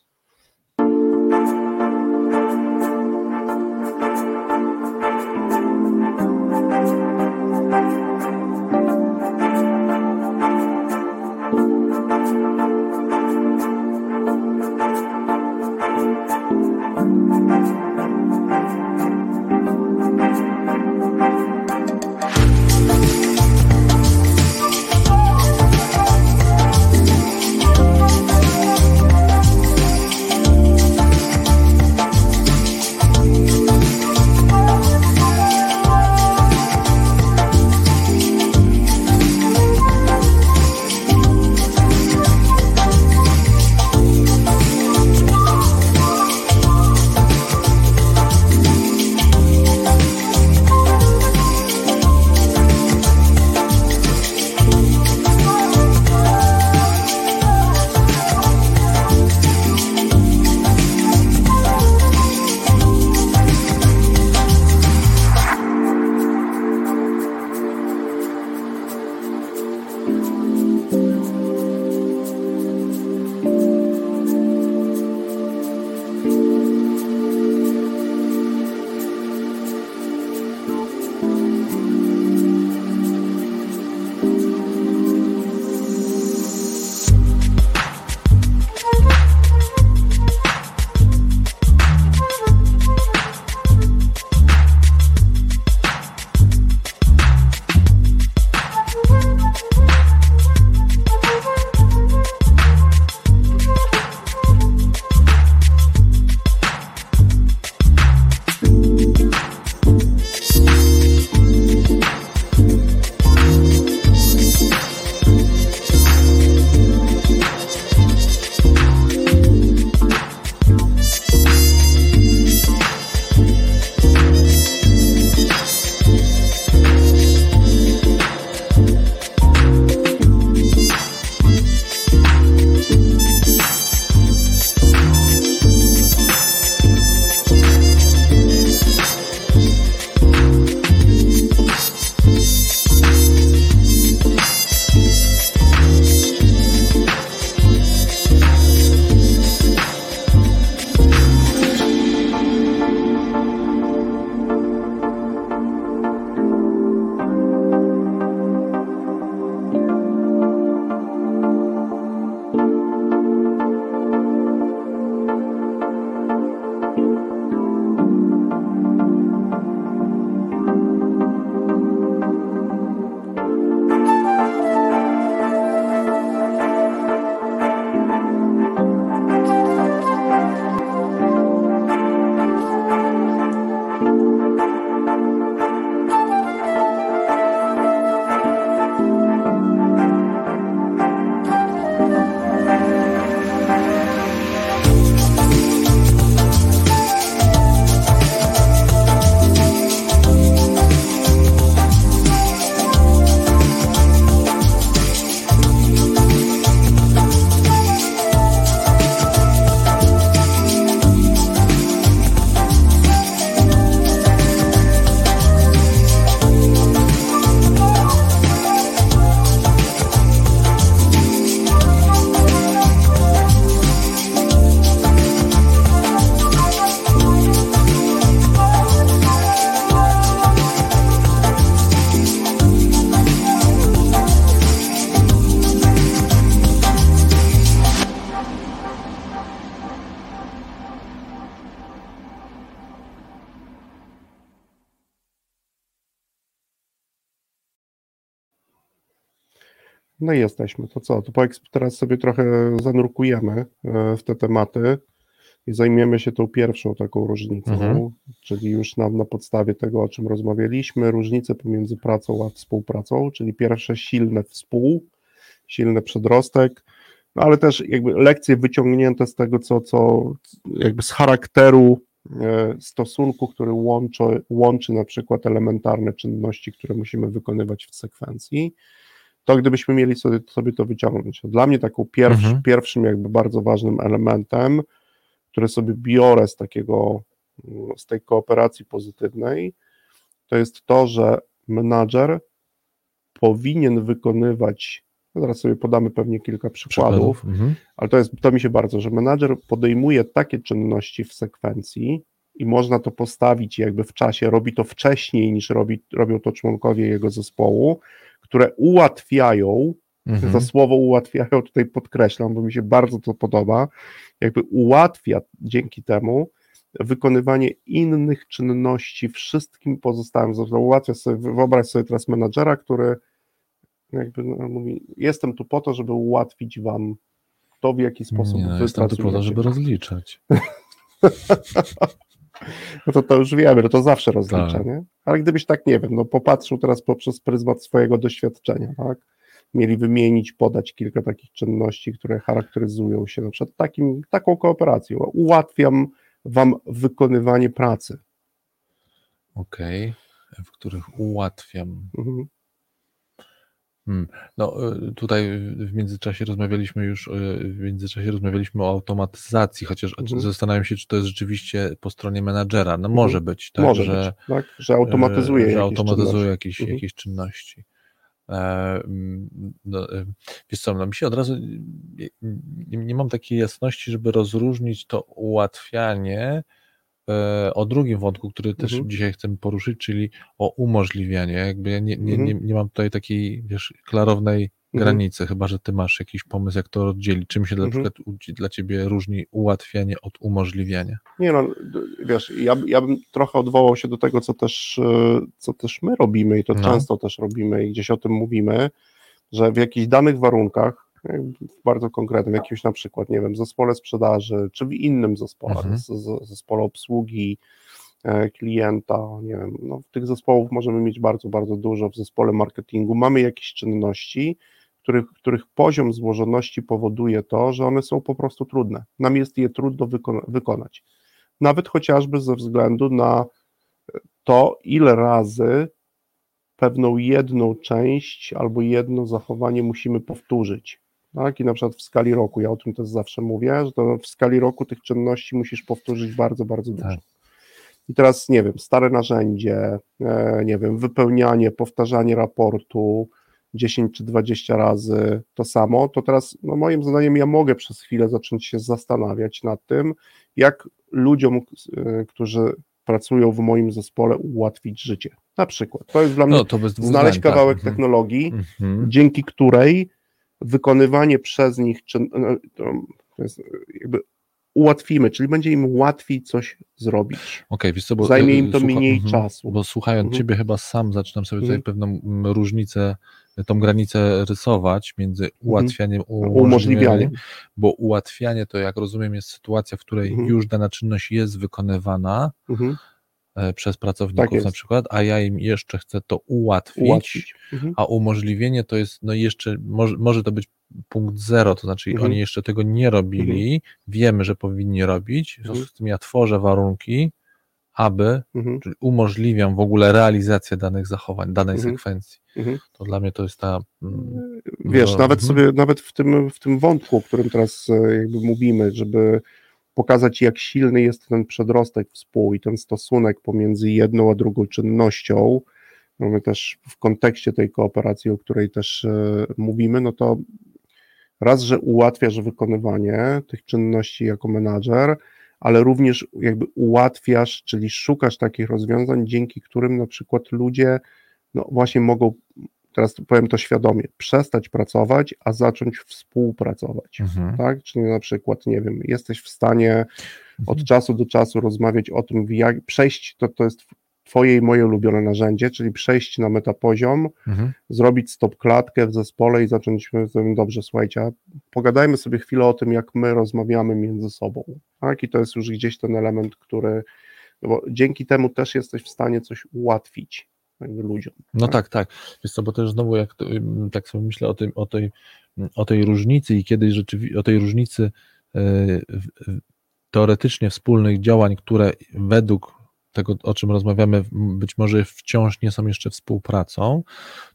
No i jesteśmy. To co? To teraz sobie trochę zanurkujemy e, w te tematy i zajmiemy się tą pierwszą taką różnicą, mhm. czyli już na, na podstawie tego, o czym rozmawialiśmy, różnice pomiędzy pracą a współpracą, czyli pierwsze silne współ, silny przedrostek, no ale też jakby lekcje wyciągnięte z tego, co, co jakby z charakteru e, stosunku, który łączy, łączy na przykład elementarne czynności, które musimy wykonywać w sekwencji, to gdybyśmy mieli sobie, sobie to wyciągnąć. Dla mnie taką pierwszy, Mhm. pierwszym jakby bardzo ważnym elementem, który sobie biorę z takiego, z tej kooperacji pozytywnej, to jest to, że menadżer powinien wykonywać, no zaraz sobie podamy pewnie kilka przykładów, Mhm. ale to, jest, to mi się bardzo, że menadżer podejmuje takie czynności w sekwencji i można to postawić jakby w czasie, robi to wcześniej niż robi, robią to członkowie jego zespołu, które ułatwiają, Mhm. to słowo ułatwiają tutaj podkreślam, bo mi się bardzo to podoba, jakby ułatwia dzięki temu wykonywanie innych czynności wszystkim pozostałym. Ułatwia sobie, wyobraź sobie teraz menadżera, który jakby no, mówi, jestem tu po to, żeby ułatwić wam to, w jaki sposób Nie, no, jestem tu po to, żeby rozliczać. No to, to już wiemy, że to zawsze rozlicza, Tak. nie? Ale gdybyś tak, nie wiem, no popatrzył teraz poprzez pryzmat swojego doświadczenia, tak? Mieli wymienić, podać kilka takich czynności, które charakteryzują się na przykład takim, taką kooperacją. Ułatwiam wam wykonywanie pracy. Okej, w których ułatwiam. Mhm. No y, tutaj w międzyczasie rozmawialiśmy już, y, w międzyczasie rozmawialiśmy o automatyzacji, chociaż Mhm. zastanawiam się, czy to jest rzeczywiście po stronie menadżera. No może być, tak, Może że, być, tak? Że automatyzuje że, że jakieś automatyzuje czynności. jakieś, Mhm. jakieś czynności. E, no, wiesz co, no mi się od razu nie, nie, mam takiej jasności, żeby rozróżnić to ułatwianie o drugim wątku, który też Mhm. dzisiaj chcemy poruszyć, czyli o umożliwianie. Jakby ja nie, nie, nie, Mhm. nie mam tutaj takiej, wiesz, klarownej Mhm. granicy, chyba że ty masz jakiś pomysł, jak to rozdzielić. Czym się na Mhm. przykład dla ciebie różni ułatwianie od umożliwiania? Nie no, wiesz, ja, ja bym trochę odwołał się do tego, co też, e, co też my robimy i to No. często też robimy i gdzieś o tym mówimy, że w jakichś danych warunkach, e, bardzo konkretnym, w jakimś na przykład, nie wiem, zespole sprzedaży, czy w innym zespole, Mhm. z, z, zespole obsługi e, klienta, nie wiem, no, tych zespołów możemy mieć bardzo, bardzo dużo w zespole marketingu, mamy jakieś czynności, których, których poziom złożoności powoduje to, że one są po prostu trudne. Nam jest je trudno wykona- wykonać. Nawet chociażby ze względu na to, ile razy pewną jedną część albo jedno zachowanie musimy powtórzyć. Tak? I na przykład w skali roku, ja o tym też zawsze mówię, że to w skali roku tych czynności musisz powtórzyć bardzo, bardzo dużo. Tak. I teraz, nie wiem, stare narzędzie, e, nie wiem, wypełnianie, powtarzanie raportu 10 czy 20 razy to samo, to teraz, no moim zdaniem, ja mogę przez chwilę zacząć się zastanawiać nad tym, jak ludziom, e, którzy pracują w moim zespole, ułatwić życie. Na przykład, to jest dla mnie No bez dwóch znaleźć zdań, tak. kawałek Mhm. technologii, Mhm. dzięki której wykonywanie przez nich, czyn, no, jest jakby ułatwimy, czyli będzie im łatwiej coś zrobić. Okej, wiesz co, bo Zajmie y, im to słucha- mniej mhm, czasu. Bo słuchając Mhm. ciebie chyba sam zaczynam sobie tutaj Mhm. pewną mm, różnicę, tą granicę rysować między ułatwianiem i Umożliwianie. umożliwianiem, bo ułatwianie to jak rozumiem jest sytuacja, w której Mhm. już dana czynność jest wykonywana Mhm. Przez Tak pracowników jest. na przykład, a ja im jeszcze chcę to ułatwić, Ułatwić. Mhm. a umożliwienie to jest, no jeszcze, może, może to być punkt zero, to znaczy Mhm. oni jeszcze tego nie robili, wiemy, że powinni robić, w związku Mhm. z tym ja tworzę warunki, aby Mhm. czyli umożliwiam w ogóle realizację danych zachowań, danej Mhm. sekwencji. Mhm. To dla mnie to jest ta. mm, Wiesz, No, nawet mhm. sobie, nawet w tym, w tym wątku, o którym teraz e, jakby mówimy, żeby pokazać, jak silny jest ten przedrostek współ i ten stosunek pomiędzy jedną a drugą czynnością, mamy też w kontekście tej kooperacji, o której też e, mówimy, no to raz, że ułatwiasz wykonywanie tych czynności jako menadżer, ale również jakby ułatwiasz, czyli szukasz takich rozwiązań, dzięki którym na przykład ludzie no właśnie mogą, teraz powiem to świadomie, przestać pracować, a zacząć współpracować. mhm. Tak? Czyli na przykład, nie wiem, jesteś w stanie od czasu do czasu rozmawiać o tym, jak przejść, to, to jest Twoje i moje ulubione narzędzie, czyli przejść na metapoziom, Mhm. zrobić stop klatkę w zespole i zacząć dobrze, słuchajcie, pogadajmy sobie chwilę o tym, jak my rozmawiamy między sobą. Tak? I to jest już gdzieś ten element, który, no bo dzięki temu też jesteś w stanie coś ułatwić ludziom. No tak, tak. Wiesz co, bo też znowu jak to, tak sobie myślę o tym, o tej o tej różnicy i kiedy rzeczywiście o tej różnicy e, teoretycznie wspólnych działań, które według tego, o czym rozmawiamy, być może wciąż nie są jeszcze współpracą,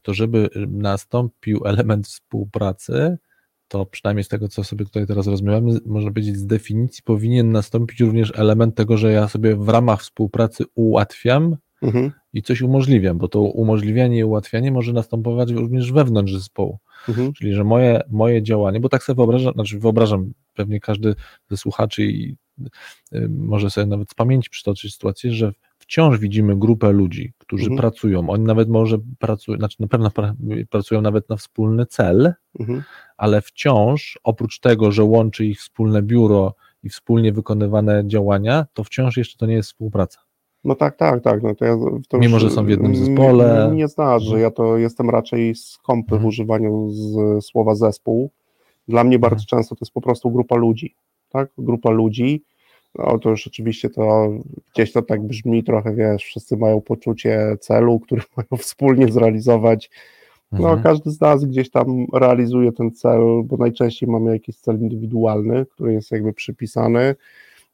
to żeby nastąpił element współpracy, to przynajmniej z tego, co sobie tutaj teraz rozmawiamy, można powiedzieć, z definicji powinien nastąpić również element tego, że ja sobie w ramach współpracy ułatwiam mhm. I coś umożliwiam, bo to umożliwianie i ułatwianie może następować również wewnątrz zespołu. Mhm. Czyli, że moje, moje działanie, bo tak sobie wyobrażam, znaczy wyobrażam, pewnie każdy ze słuchaczy i y, może sobie nawet z pamięci przytoczyć sytuację, że wciąż widzimy grupę ludzi, którzy mhm. pracują. Oni nawet może pracują, znaczy na pewno pracują nawet na wspólny cel, mhm. ale wciąż oprócz tego, że łączy ich wspólne biuro i wspólnie wykonywane działania, to wciąż jeszcze to nie jest współpraca. No tak, tak, tak. No to ja, to Mimo, że są w jednym zespole. Nie, nie. Mhm. Ja to jestem raczej skąpy mhm. w używaniu z słowa zespół. Dla mnie bardzo mhm. często to jest po prostu grupa ludzi. Tak? Grupa ludzi. No to już oczywiście to gdzieś to tak brzmi trochę, wiesz, wszyscy mają poczucie celu, który mają wspólnie zrealizować. No, mhm. każdy z nas gdzieś tam realizuje ten cel, bo najczęściej mamy jakiś cel indywidualny, który jest jakby przypisany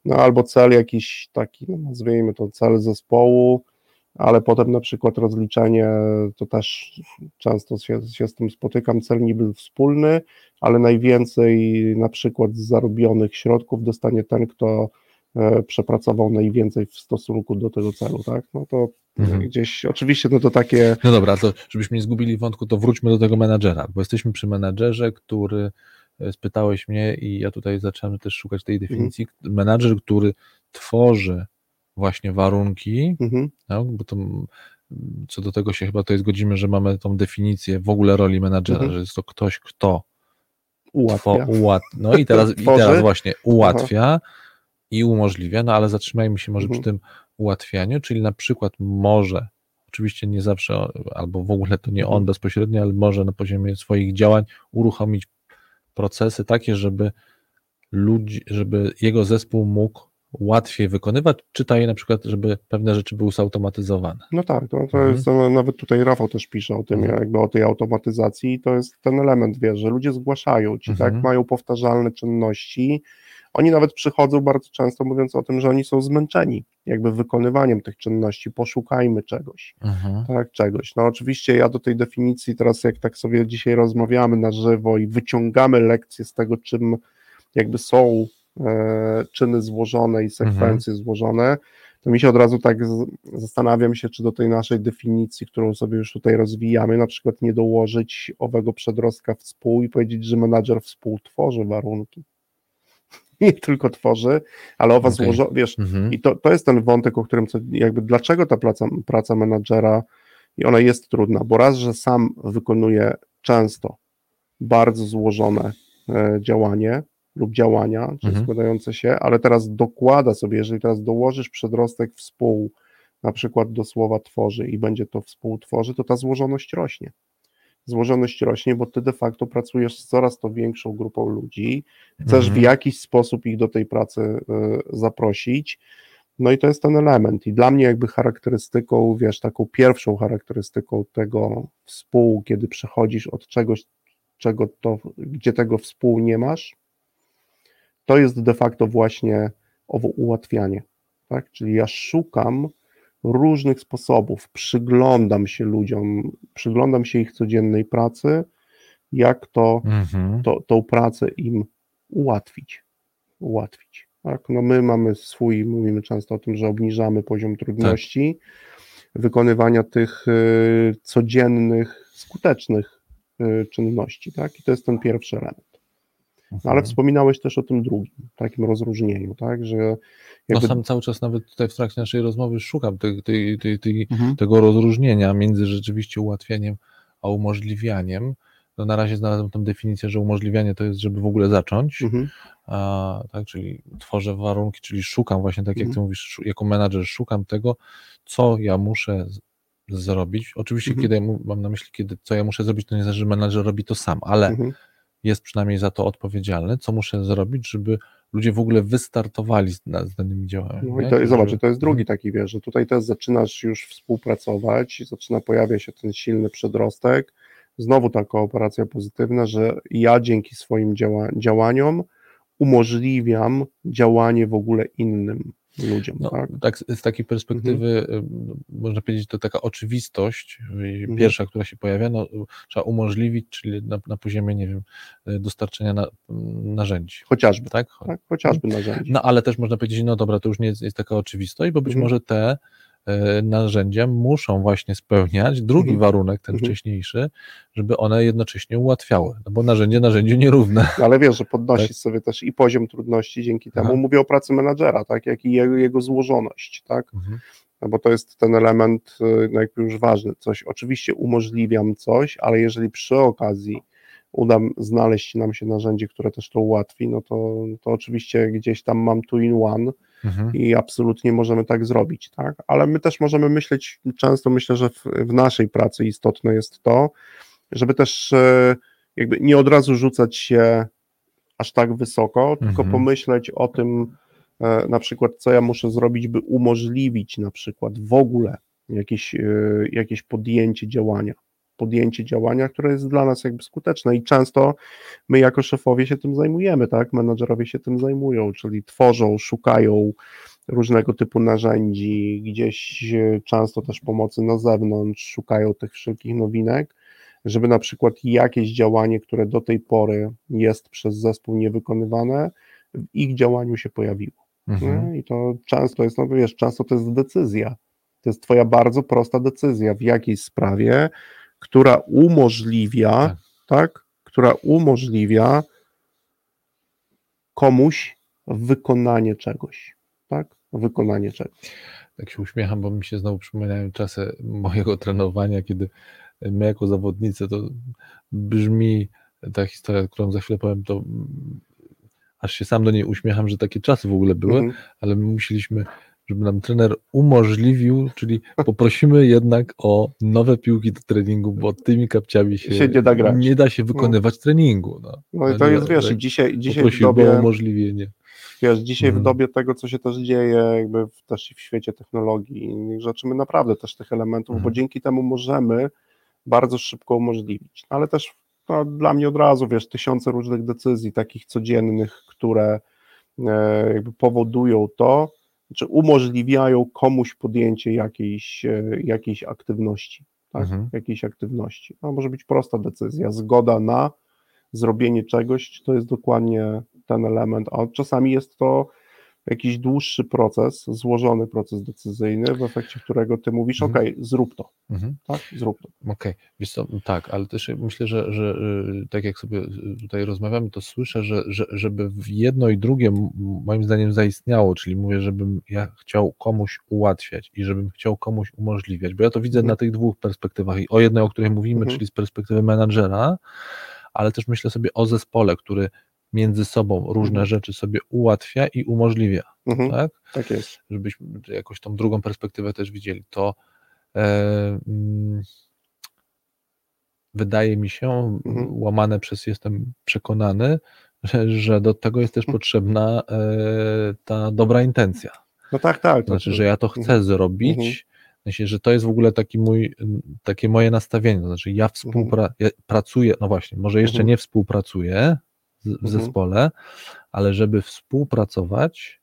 no albo cel jakiś taki, no nazwijmy to cel zespołu, ale potem na przykład rozliczenie, to też często się, się z tym spotykam, cel niby wspólny, ale najwięcej na przykład z zarobionych środków dostanie ten, kto e, przepracował najwięcej w stosunku do tego celu, tak? No to mhm. gdzieś, oczywiście no to takie... No dobra, to żebyśmy nie zgubili wątku, to wróćmy do tego menadżera, bo jesteśmy przy menadżerze, który spytałeś mnie i ja tutaj zacząłem też szukać tej mhm. definicji. Mhm. Menadżer, który tworzy właśnie warunki, mhm. no, bo to co do tego się chyba tutaj zgodzimy, że mamy tą definicję w ogóle roli menadżera, mhm. że jest to ktoś, kto ułatwia. ułat... No i teraz, i teraz właśnie ułatwia Aha. i umożliwia, no ale zatrzymajmy się może mhm. przy tym ułatwianiu, czyli na przykład może, oczywiście nie zawsze, albo w ogóle to nie on mhm. bezpośrednio, ale może na poziomie swoich działań uruchomić procesy takie, żeby ludzi, żeby jego zespół mógł łatwiej wykonywać, czytaj na przykład, żeby pewne rzeczy były zautomatyzowane. No tak, to, to mhm. jest, no, nawet tutaj Rafał też pisze o tym, mhm. jakby o tej automatyzacji, to jest ten element, wiesz, że ludzie zgłaszają ci, mhm. tak, mają powtarzalne czynności, oni nawet przychodzą bardzo często mówiąc o tym, że oni są zmęczeni jakby wykonywaniem tych czynności, poszukajmy czegoś, mhm. tak, czegoś. No oczywiście ja do tej definicji teraz jak tak sobie dzisiaj rozmawiamy na żywo i wyciągamy lekcje z tego, czym jakby są e, czyny złożone i sekwencje mhm. złożone, to mi się od razu tak zastanawiam się, czy do tej naszej definicji, którą sobie już tutaj rozwijamy, na przykład nie dołożyć owego przedrostka współ i powiedzieć, że menadżer współtworzy warunki. nie tylko tworzy, ale o was okay. złożo, wiesz, mhm. i to, to jest ten wątek, o którym co, jakby dlaczego ta praca, praca menadżera i ona jest trudna, bo raz, że sam wykonuje często bardzo złożone e, działanie lub działania, mhm. składające się, ale teraz dokłada sobie, jeżeli teraz dołożysz przedrostek współ, na przykład do słowa tworzy i będzie to współtworzy, to ta złożoność rośnie złożoność rośnie, bo ty de facto pracujesz z coraz to większą grupą ludzi, chcesz mhm. w jakiś sposób ich do tej pracy y, zaprosić. No i to jest ten element. I dla mnie, jakby charakterystyką, wiesz, taką pierwszą charakterystyką tego współ, kiedy przechodzisz od czegoś, czego to, gdzie tego współ nie masz, to jest de facto właśnie owo ułatwianie. Tak? Czyli ja szukam różnych sposobów. Przyglądam się ludziom, przyglądam się ich codziennej pracy, jak to, mhm. to tą pracę im ułatwić. Ułatwić. Tak? No my mamy swój, mówimy często o tym, że obniżamy poziom trudności tak. wykonywania tych y, codziennych, skutecznych y, czynności. Tak? I to jest ten pierwszy element. No, ale mhm. wspominałeś też o tym drugim, takim rozróżnieniu, tak, że jakby... No sam cały czas nawet tutaj w trakcie naszej rozmowy szukam te, te, te, mhm. tego rozróżnienia między rzeczywiście ułatwieniem a umożliwianiem. No na razie znalazłem tę definicję, że umożliwianie to jest, żeby w ogóle zacząć, mhm. a, tak, czyli tworzę warunki, czyli szukam właśnie, tak jak mhm. ty mówisz, jako menadżer szukam tego, co ja muszę zrobić. Oczywiście, mhm. kiedy ja mam na myśli, kiedy co ja muszę zrobić, to nie znaczy, że menadżer robi to sam, ale mhm jest przynajmniej za to odpowiedzialny, co muszę zrobić, żeby ludzie w ogóle wystartowali z, z danymi działaniami. No i to, zobacz, to jest drugi taki, wiesz, że tutaj też zaczynasz już współpracować, zaczyna pojawiać się ten silny przedrostek, znowu ta kooperacja pozytywna, że ja dzięki swoim działa, działaniom umożliwiam działanie w ogóle innym ludziom. No, tak? tak, z takiej perspektywy Mhm. y, można powiedzieć, to taka oczywistość, y, pierwsza, która się pojawia, no, trzeba umożliwić, czyli na, na poziomie, nie wiem, y, dostarczenia na, narzędzi. Chociażby, Tak? tak? Chociażby narzędzi. No ale też można powiedzieć, no dobra, to już nie jest, jest taka oczywistość, bo być Mhm. może te e, narzędzia muszą właśnie spełniać drugi Mhm. warunek, ten Mhm. wcześniejszy, żeby one jednocześnie ułatwiały, no bo narzędzie narzędziu nierówne. No, ale wiesz, że podnosisz Tak. sobie też i poziom trudności dzięki temu. Aha. Mówię o pracy menadżera, tak? Jak i jego, jego złożoność, tak? Mhm. No bo to jest ten element y, no jakby już ważny. Coś, oczywiście umożliwiam coś, ale jeżeli przy okazji udam znaleźć nam się narzędzie, które też to ułatwi, no to, to oczywiście gdzieś tam mam two in one Mhm. i absolutnie możemy tak zrobić, tak? Ale my też możemy myśleć, często myślę, że w, w naszej pracy istotne jest to, żeby też e, jakby nie od razu rzucać się aż tak wysoko, tylko Mhm. pomyśleć o tym, e, na przykład, co ja muszę zrobić, by umożliwić na przykład w ogóle jakieś, e, jakieś podjęcie działania. Podjęcie działania, które jest dla nas jakby skuteczne i często my jako szefowie się tym zajmujemy, tak? Menadżerowie się tym zajmują, czyli tworzą, szukają różnego typu narzędzi, gdzieś e, często też pomocy na zewnątrz, szukają tych wszelkich nowinek, żeby na przykład jakieś działanie, które do tej pory jest przez zespół niewykonywane, w ich działaniu się pojawiło. Mhm. I to często jest, no wiesz, często to jest decyzja. To jest twoja bardzo prosta decyzja w jakiejś sprawie, która umożliwia, Tak. tak, która umożliwia komuś wykonanie czegoś, tak, wykonanie czegoś. Tak się uśmiecham, bo mi się znowu przypominają czasy mojego trenowania, kiedy my jako zawodnicy, to brzmi ta historia, którą za chwilę powiem, to mm, aż się sam do niej uśmiecham, że takie czasy w ogóle były, Mhm. ale my musieliśmy, żeby nam trener umożliwił, czyli poprosimy jednak o nowe piłki do treningu, bo tymi kapciami się, Się nie da grać. nie da się wykonywać treningu. No, No i No to jest, wiesz, i dzisiaj, dzisiaj w Poprosił o dobie, umożliwienie. wiesz, dzisiaj w Mhm. dobie tego, co się też dzieje, jakby w, też i w świecie technologii i innych rzeczy, my naprawdę też tych elementów, bo Mhm. dzięki temu możemy bardzo szybko umożliwić. No, ale też no, dla mnie od razu, wiesz, tysiące różnych decyzji takich codziennych, które e, jakby powodują to, czy umożliwiają komuś podjęcie jakiejś, e, jakiejś aktywności, tak? Mhm. Jakiejś aktywności. No, może być prosta decyzja, zgoda na zrobienie czegoś, to jest dokładnie ten element, a czasami jest to jakiś dłuższy proces, złożony proces decyzyjny, w efekcie którego ty mówisz, Mhm. ok, zrób to, Mhm. tak, zrób to. Okej, wiesz co, tak, ale też myślę, że, że y, tak jak sobie tutaj rozmawiamy, to słyszę, że, że żeby w jedno i drugie moim zdaniem zaistniało, czyli mówię, żebym ja chciał komuś ułatwiać i żebym chciał komuś umożliwiać, bo ja to widzę Mhm. na tych dwóch perspektywach. I o jednej, o której mówimy, Mhm. czyli z perspektywy menadżera, ale też myślę sobie o zespole, który między sobą różne Mhm. rzeczy sobie ułatwia i umożliwia, Mhm, tak? tak jest. żebyśmy jakoś tą drugą perspektywę też widzieli, to e, mm, wydaje mi się, Mhm. łamane przez jestem przekonany, że, że do tego jest też Mhm. potrzebna e, ta dobra intencja. No tak, tak. To znaczy, że ja to chcę zrobić, Mhm. myślę, że to jest w ogóle taki mój, m, takie moje nastawienie, znaczy ja współpracuję, ja pracuję, no właśnie, może jeszcze nie współpracuję w Mhm. zespole, ale żeby współpracować,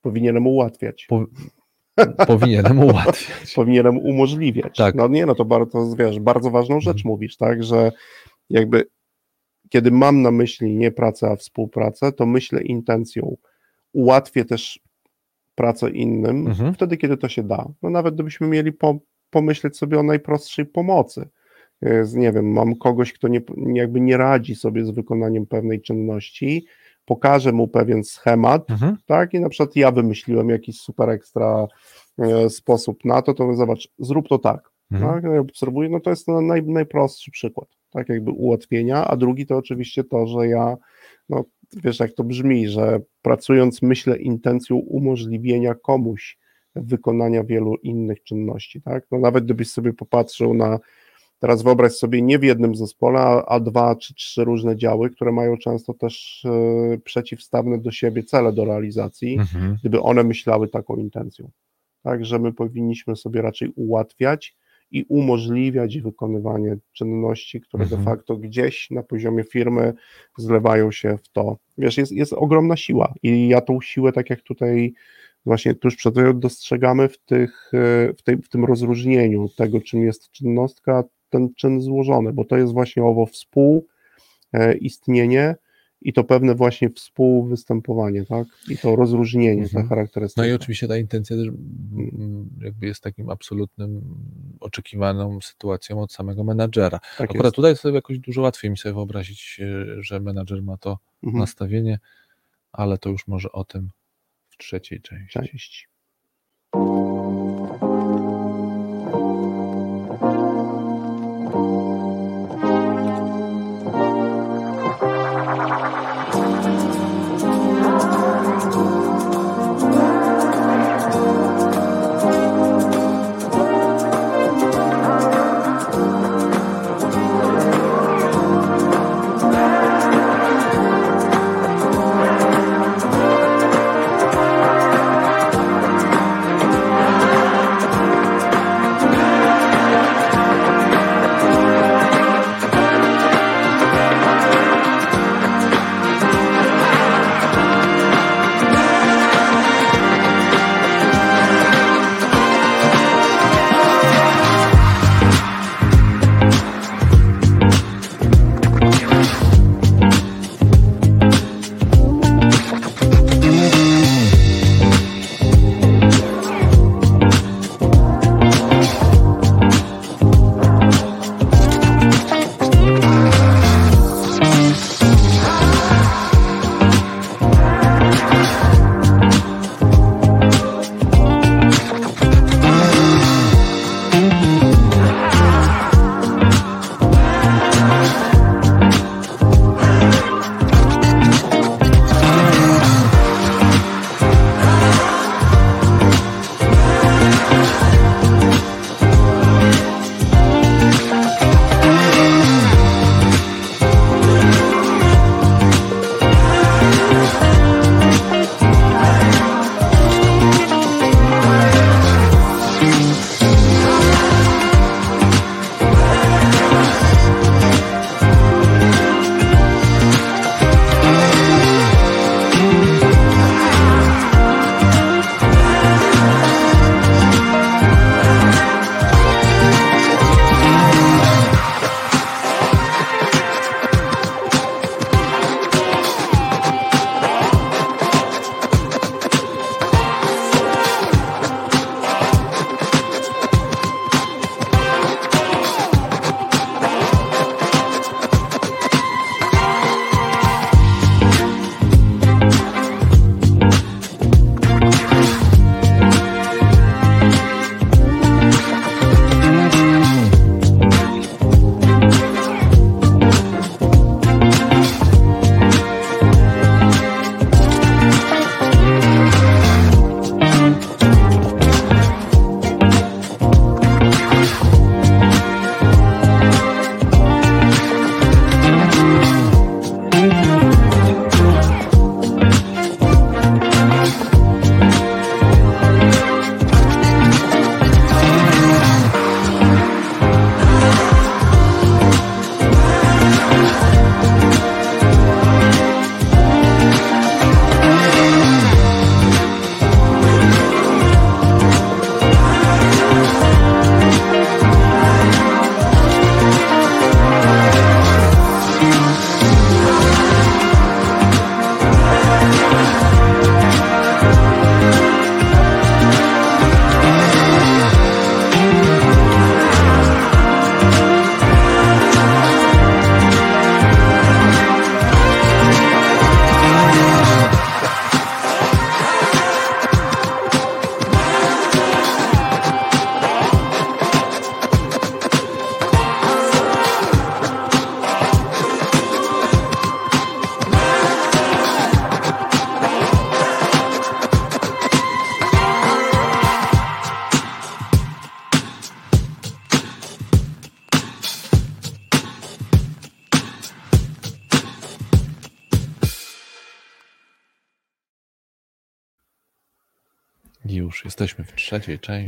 Powinienem ułatwiać, po, powinienem ułatwiać. powinienem umożliwiać. Tak. No nie, no to bardzo, wiesz, bardzo ważną rzecz Mhm. mówisz, tak, że jakby kiedy mam na myśli nie pracę, a współpracę, to myślę intencją. Ułatwię też pracę innym Mhm. wtedy, kiedy to się da. No nawet gdybyśmy mieli po, pomyśleć sobie o najprostszej pomocy. Jest, nie wiem, mam kogoś, kto nie, jakby nie radzi sobie z wykonaniem pewnej czynności, pokażę mu pewien schemat, Mhm. tak? I na przykład ja wymyśliłem jakiś super ekstra e, sposób na to, to zobacz, zrób to tak. Mhm. Tak? Obserwuję, no to jest naj, najprostszy przykład, tak? Jakby ułatwienia, a drugi to oczywiście to, że ja, no wiesz, jak to brzmi, że pracując, myślę, intencją umożliwienia komuś wykonania wielu innych czynności, tak? No nawet gdybyś sobie popatrzył na Teraz wyobraź sobie nie w jednym zespole, a, a dwa czy trzy różne działy, które mają często też e, przeciwstawne do siebie cele do realizacji, Mhm. gdyby one myślały taką intencją. Tak, że my powinniśmy sobie raczej ułatwiać i umożliwiać wykonywanie czynności, które Mhm. de facto gdzieś na poziomie firmy zlewają się w to. Wiesz, jest, jest ogromna siła i ja tą siłę, tak jak tutaj właśnie tuż przed dostrzegamy w, tych, e, w, tej, w tym rozróżnieniu tego, czym jest czynnostka, ten czyn złożony, bo to jest właśnie owo współistnienie i to pewne właśnie współwystępowanie, tak? I to rozróżnienie, Mhm. ta charakterystyka. No i oczywiście ta intencja też mm, jakby jest takim absolutnym oczekiwaną sytuacją od samego menadżera. tak Akurat jest. tutaj sobie jakoś dużo łatwiej mi sobie wyobrazić, e, że menadżer ma to Mhm. nastawienie, ale to już może o tym w trzeciej części. Część.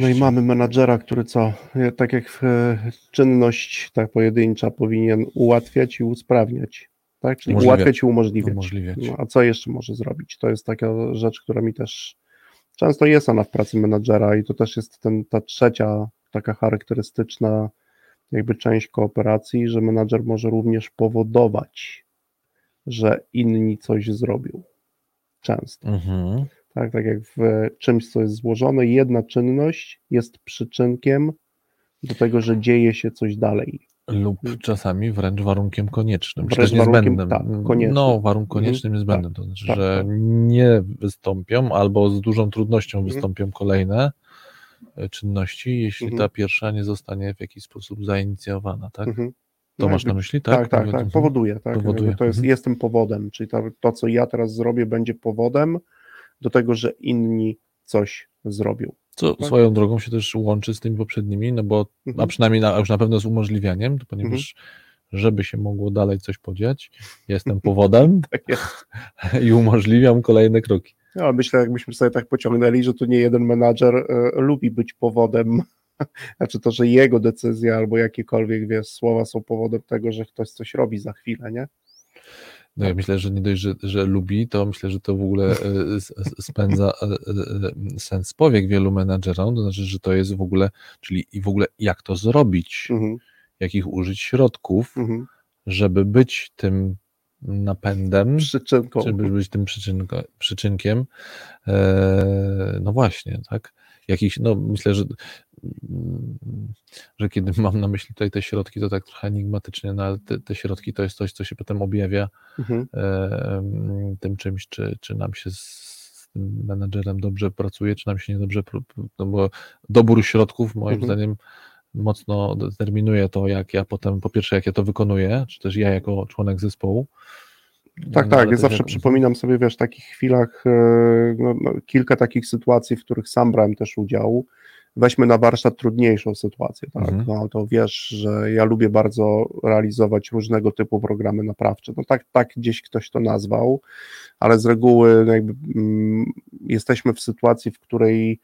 No i mamy menadżera, który co, e, tak jak e, czynność ta pojedyncza powinien ułatwiać i usprawniać, tak? Czyli Umożliwiać. ułatwiać i umożliwiać. Umożliwiać. No, a co jeszcze może zrobić? To jest taka rzecz, która mi też często jest ona w pracy menadżera i to też jest ten, ta trzecia taka charakterystyczna jakby część kooperacji, że menadżer może również powodować, że inni coś zrobią. Często. Mhm. Tak, tak jak w czymś, co jest złożone, jedna czynność jest przyczynkiem do tego, że dzieje się coś dalej. Lub czasami wręcz warunkiem koniecznym, czy Wręcz też warunkiem, niezbędnym. tak, koniecznym. No, warunkiem Mhm, koniecznym, niezbędnym. To znaczy, tak, że tak. nie wystąpią albo z dużą trudnością Mhm. wystąpią kolejne e, czynności, jeśli Mhm. ta pierwsza nie zostanie w jakiś sposób zainicjowana, tak? Mhm. To No masz na myśli, tak? Tak, tak, tak, Mhm. powoduje, tak. Powoduje, To jest, mhm. jestem powodem, czyli to, to, co ja teraz zrobię, będzie powodem do tego, że inni coś zrobią. Co tak. swoją drogą się też łączy z tymi poprzednimi, no bo Mhm. a przynajmniej na, już na pewno z umożliwianiem, ponieważ żeby się mogło dalej coś podziać, jestem powodem Tak jest. i umożliwiam kolejne kroki. No, myślę, jakbyśmy sobie tak pociągnęli, że tu nie jeden menadżer e, lubi być powodem, znaczy to, że jego decyzja albo jakiekolwiek, wiesz, słowa są powodem tego, że ktoś coś robi za chwilę, nie? No ja myślę, że nie dość, że, że lubi, to myślę, że to w ogóle e, spędza e, e, sens powiek wielu menadżerom, to znaczy, że to jest w ogóle, czyli i w ogóle jak to zrobić, Mhm, jakich użyć środków, mhm. żeby być tym napędem, Przyczynką. żeby być tym przyczynko, przyczynkiem, no właśnie, tak, jakichś, no myślę, że że kiedy mam na myśli tutaj te środki, to tak trochę enigmatycznie, no ale te, te środki to jest coś, co się potem objawia Mhm, e, tym czymś, czy, czy nam się z, tym menedżerem dobrze pracuje, czy nam się niedobrze, no bo dobór środków moim Mhm. zdaniem mocno determinuje to, jak ja potem, po pierwsze, jak ja to wykonuję, czy też ja jako członek zespołu. Tak, tak. Ja zawsze przypominam sobie, wiesz, w takich chwilach, e, no, no, kilka takich sytuacji, w których sam brałem też udział. Weźmy na warsztat trudniejszą sytuację, tak? Mhm. No to wiesz, że ja lubię bardzo realizować różnego typu programy naprawcze. No tak, tak gdzieś ktoś to nazwał, ale z reguły no jakby, mm, jesteśmy w sytuacji, w której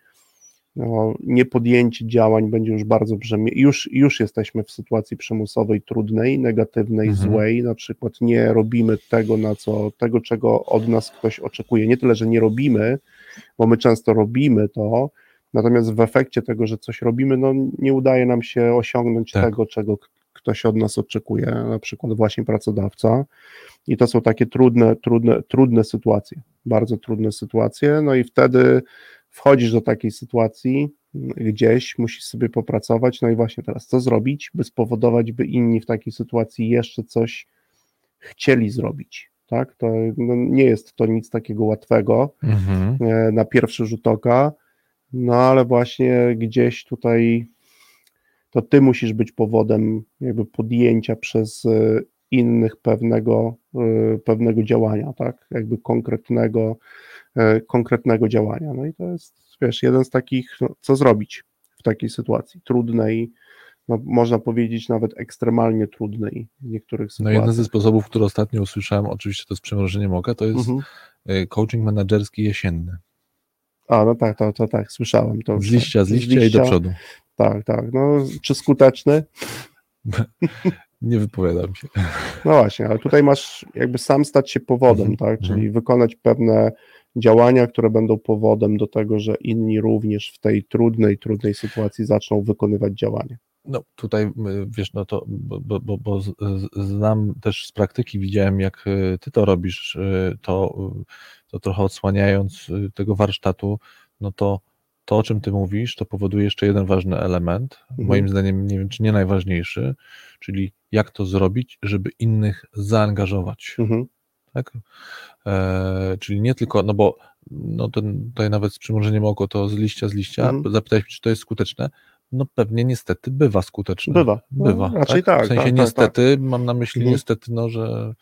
no, niepodjęcie działań będzie już bardzo brzemię. Już, już jesteśmy w sytuacji przymusowej, trudnej, negatywnej, Mhm. złej. Na przykład nie robimy tego, na co, tego, czego od nas ktoś oczekuje. Nie tyle, że nie robimy, bo my często robimy to, natomiast w efekcie tego, że coś robimy, no nie udaje nam się osiągnąć Tak. tego, czego ktoś od nas oczekuje, na przykład właśnie pracodawca. I to są takie trudne, trudne, trudne sytuacje, bardzo trudne sytuacje. No i wtedy wchodzisz do takiej sytuacji gdzieś, musisz sobie popracować. No i właśnie teraz, co zrobić, by spowodować, by inni w takiej sytuacji jeszcze coś chcieli zrobić. Tak? To no, nie jest to nic takiego łatwego Mhm. e, na pierwszy rzut oka, no ale właśnie gdzieś tutaj to ty musisz być powodem jakby podjęcia przez e, innych pewnego, e, pewnego działania, tak, jakby konkretnego, e, konkretnego działania. No i to jest, wiesz, jeden z takich, no, co zrobić w takiej sytuacji, trudnej, no, można powiedzieć nawet ekstremalnie trudnej w niektórych No sytuacjach. jeden ze sposobów, który ostatnio usłyszałem, oczywiście to z przymrużeniem oka, to jest Mhm. e, coaching menedżerski jesienny. A, no tak, to, to tak, słyszałem to. Z liścia, z tak. liścia i do przodu. Tak, tak. No, czy skuteczny? Nie wypowiadam się. No właśnie, ale tutaj masz jakby sam stać się powodem, Mhm, tak? Czyli mhm. wykonać pewne działania, które będą powodem do tego, że inni również w tej trudnej, trudnej sytuacji zaczną wykonywać działania. No tutaj y, wiesz, no to, bo, bo, bo, znam też z praktyki, widziałem jak y, ty to robisz, y, to, to trochę odsłaniając tego warsztatu, no to to, o czym ty mówisz, to powoduje jeszcze jeden ważny element, Mhm. moim zdaniem, nie wiem, czy nie najważniejszy, czyli jak to zrobić, żeby innych zaangażować. Mhm. tak? E, czyli nie tylko, no bo no ten, tutaj nawet z przymrużeniem oko to z liścia z liścia, Mhm. zapytałeś czy to jest skuteczne, no pewnie niestety bywa skuteczne. Bywa. No, Bywa, raczej tak, W sensie tak, tak, niestety, mam na myśli Mhm. niestety, no, że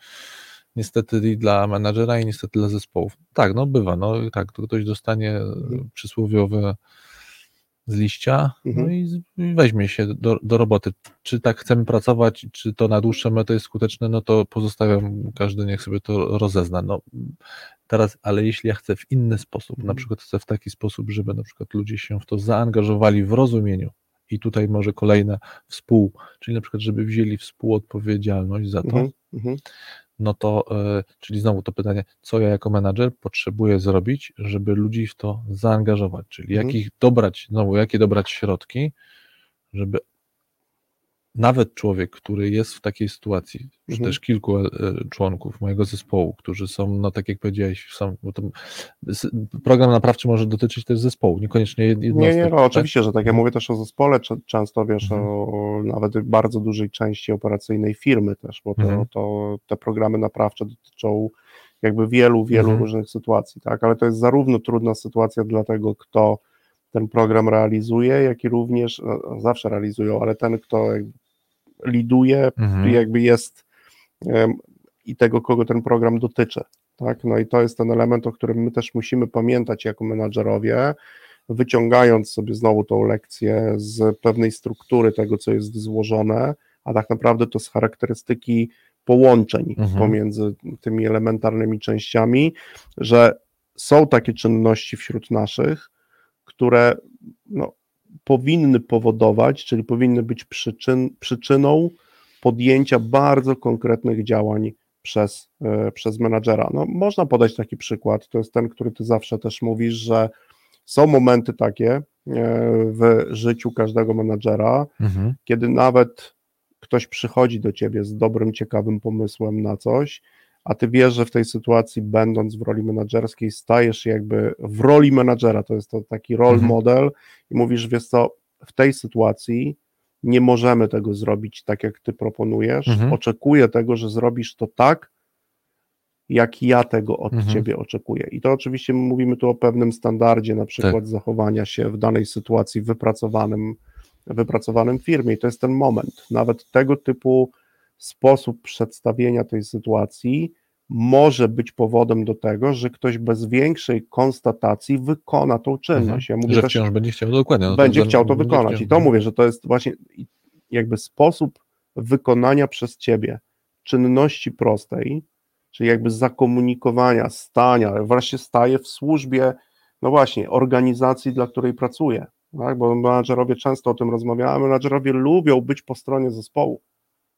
niestety i dla menadżera i niestety dla zespołów. Tak, no bywa, no tak, to ktoś dostanie Mhm. przysłowiowe z liścia, Mhm. no i, z- i weźmie się do, do roboty. Czy tak chcemy pracować, czy to na dłuższe metę jest skuteczne, no to pozostawiam, każdy niech sobie to rozezna. No, Teraz, ale jeśli ja chcę w inny sposób, na Mhm. przykład chcę w taki sposób, żeby na przykład ludzie się w to zaangażowali w rozumieniu i tutaj może kolejne współ, czyli na przykład, żeby wzięli współodpowiedzialność za to, Mhm, mhm. No to, e, czyli znowu to pytanie, co ja jako menadżer potrzebuję zrobić, żeby ludzi w to zaangażować, czyli Mhm. jakich dobrać, znowu, jakie dobrać środki, żeby nawet człowiek, który jest w takiej sytuacji, czy Mhm. też kilku e, członków mojego zespołu, którzy są, no tak jak powiedziałeś, program naprawczy może dotyczyć też zespołu, niekoniecznie jed- Nie, jednostek. nie, no tak? oczywiście, że tak. Ja mówię też o zespole, często wiesz Mhm. o nawet bardzo dużej części operacyjnej firmy też, bo to, Mhm. to te programy naprawcze dotyczą jakby wielu, wielu Mhm. różnych sytuacji, tak, ale to jest zarówno trudna sytuacja dla tego, kto ten program realizuje, jak i również, no, zawsze realizują, ale ten, kto liduje, Mhm. jakby jest em, i tego, kogo ten program dotyczy. Tak? No i to jest ten element, o którym my też musimy pamiętać jako menadżerowie, wyciągając sobie znowu tą lekcję z pewnej struktury tego, co jest złożone, a tak naprawdę to z charakterystyki połączeń Mhm. pomiędzy tymi elementarnymi częściami, że są takie czynności wśród naszych, które no, powinny powodować, czyli powinny być przyczyn, przyczyną podjęcia bardzo konkretnych działań przez, e, przez menadżera. No, można podać taki przykład, to jest ten, który ty zawsze też mówisz, że są momenty takie e, w życiu każdego menadżera, Mhm. kiedy nawet ktoś przychodzi do ciebie z dobrym, ciekawym pomysłem na coś, a ty wiesz, że w tej sytuacji, będąc w roli menadżerskiej, stajesz jakby w roli menadżera, to jest to taki role Mhm. model i mówisz, wiesz co, w tej sytuacji nie możemy tego zrobić tak, jak ty proponujesz, Mhm. oczekuję tego, że zrobisz to tak, jak ja tego od Mhm. ciebie oczekuję. I to oczywiście mówimy tu o pewnym standardzie, na przykład zachowania się w danej sytuacji wypracowanym, wypracowanym firmie. I to jest ten moment. Nawet tego typu sposób przedstawienia tej sytuacji może być powodem do tego, że ktoś bez większej konstatacji wykona tą czynność. Ja mówię Mhm. że też, wciąż będzie chciał, dokładnie. no to będzie za- chciał to wykonać. chciał. I to mówię, że to jest właśnie jakby sposób wykonania przez ciebie czynności prostej, czyli jakby zakomunikowania, stania, wreszcie staje w służbie, no właśnie, organizacji, dla której pracuję. Tak? Bo menadżerowie często o tym rozmawiają, menadżerowie lubią być po stronie zespołu,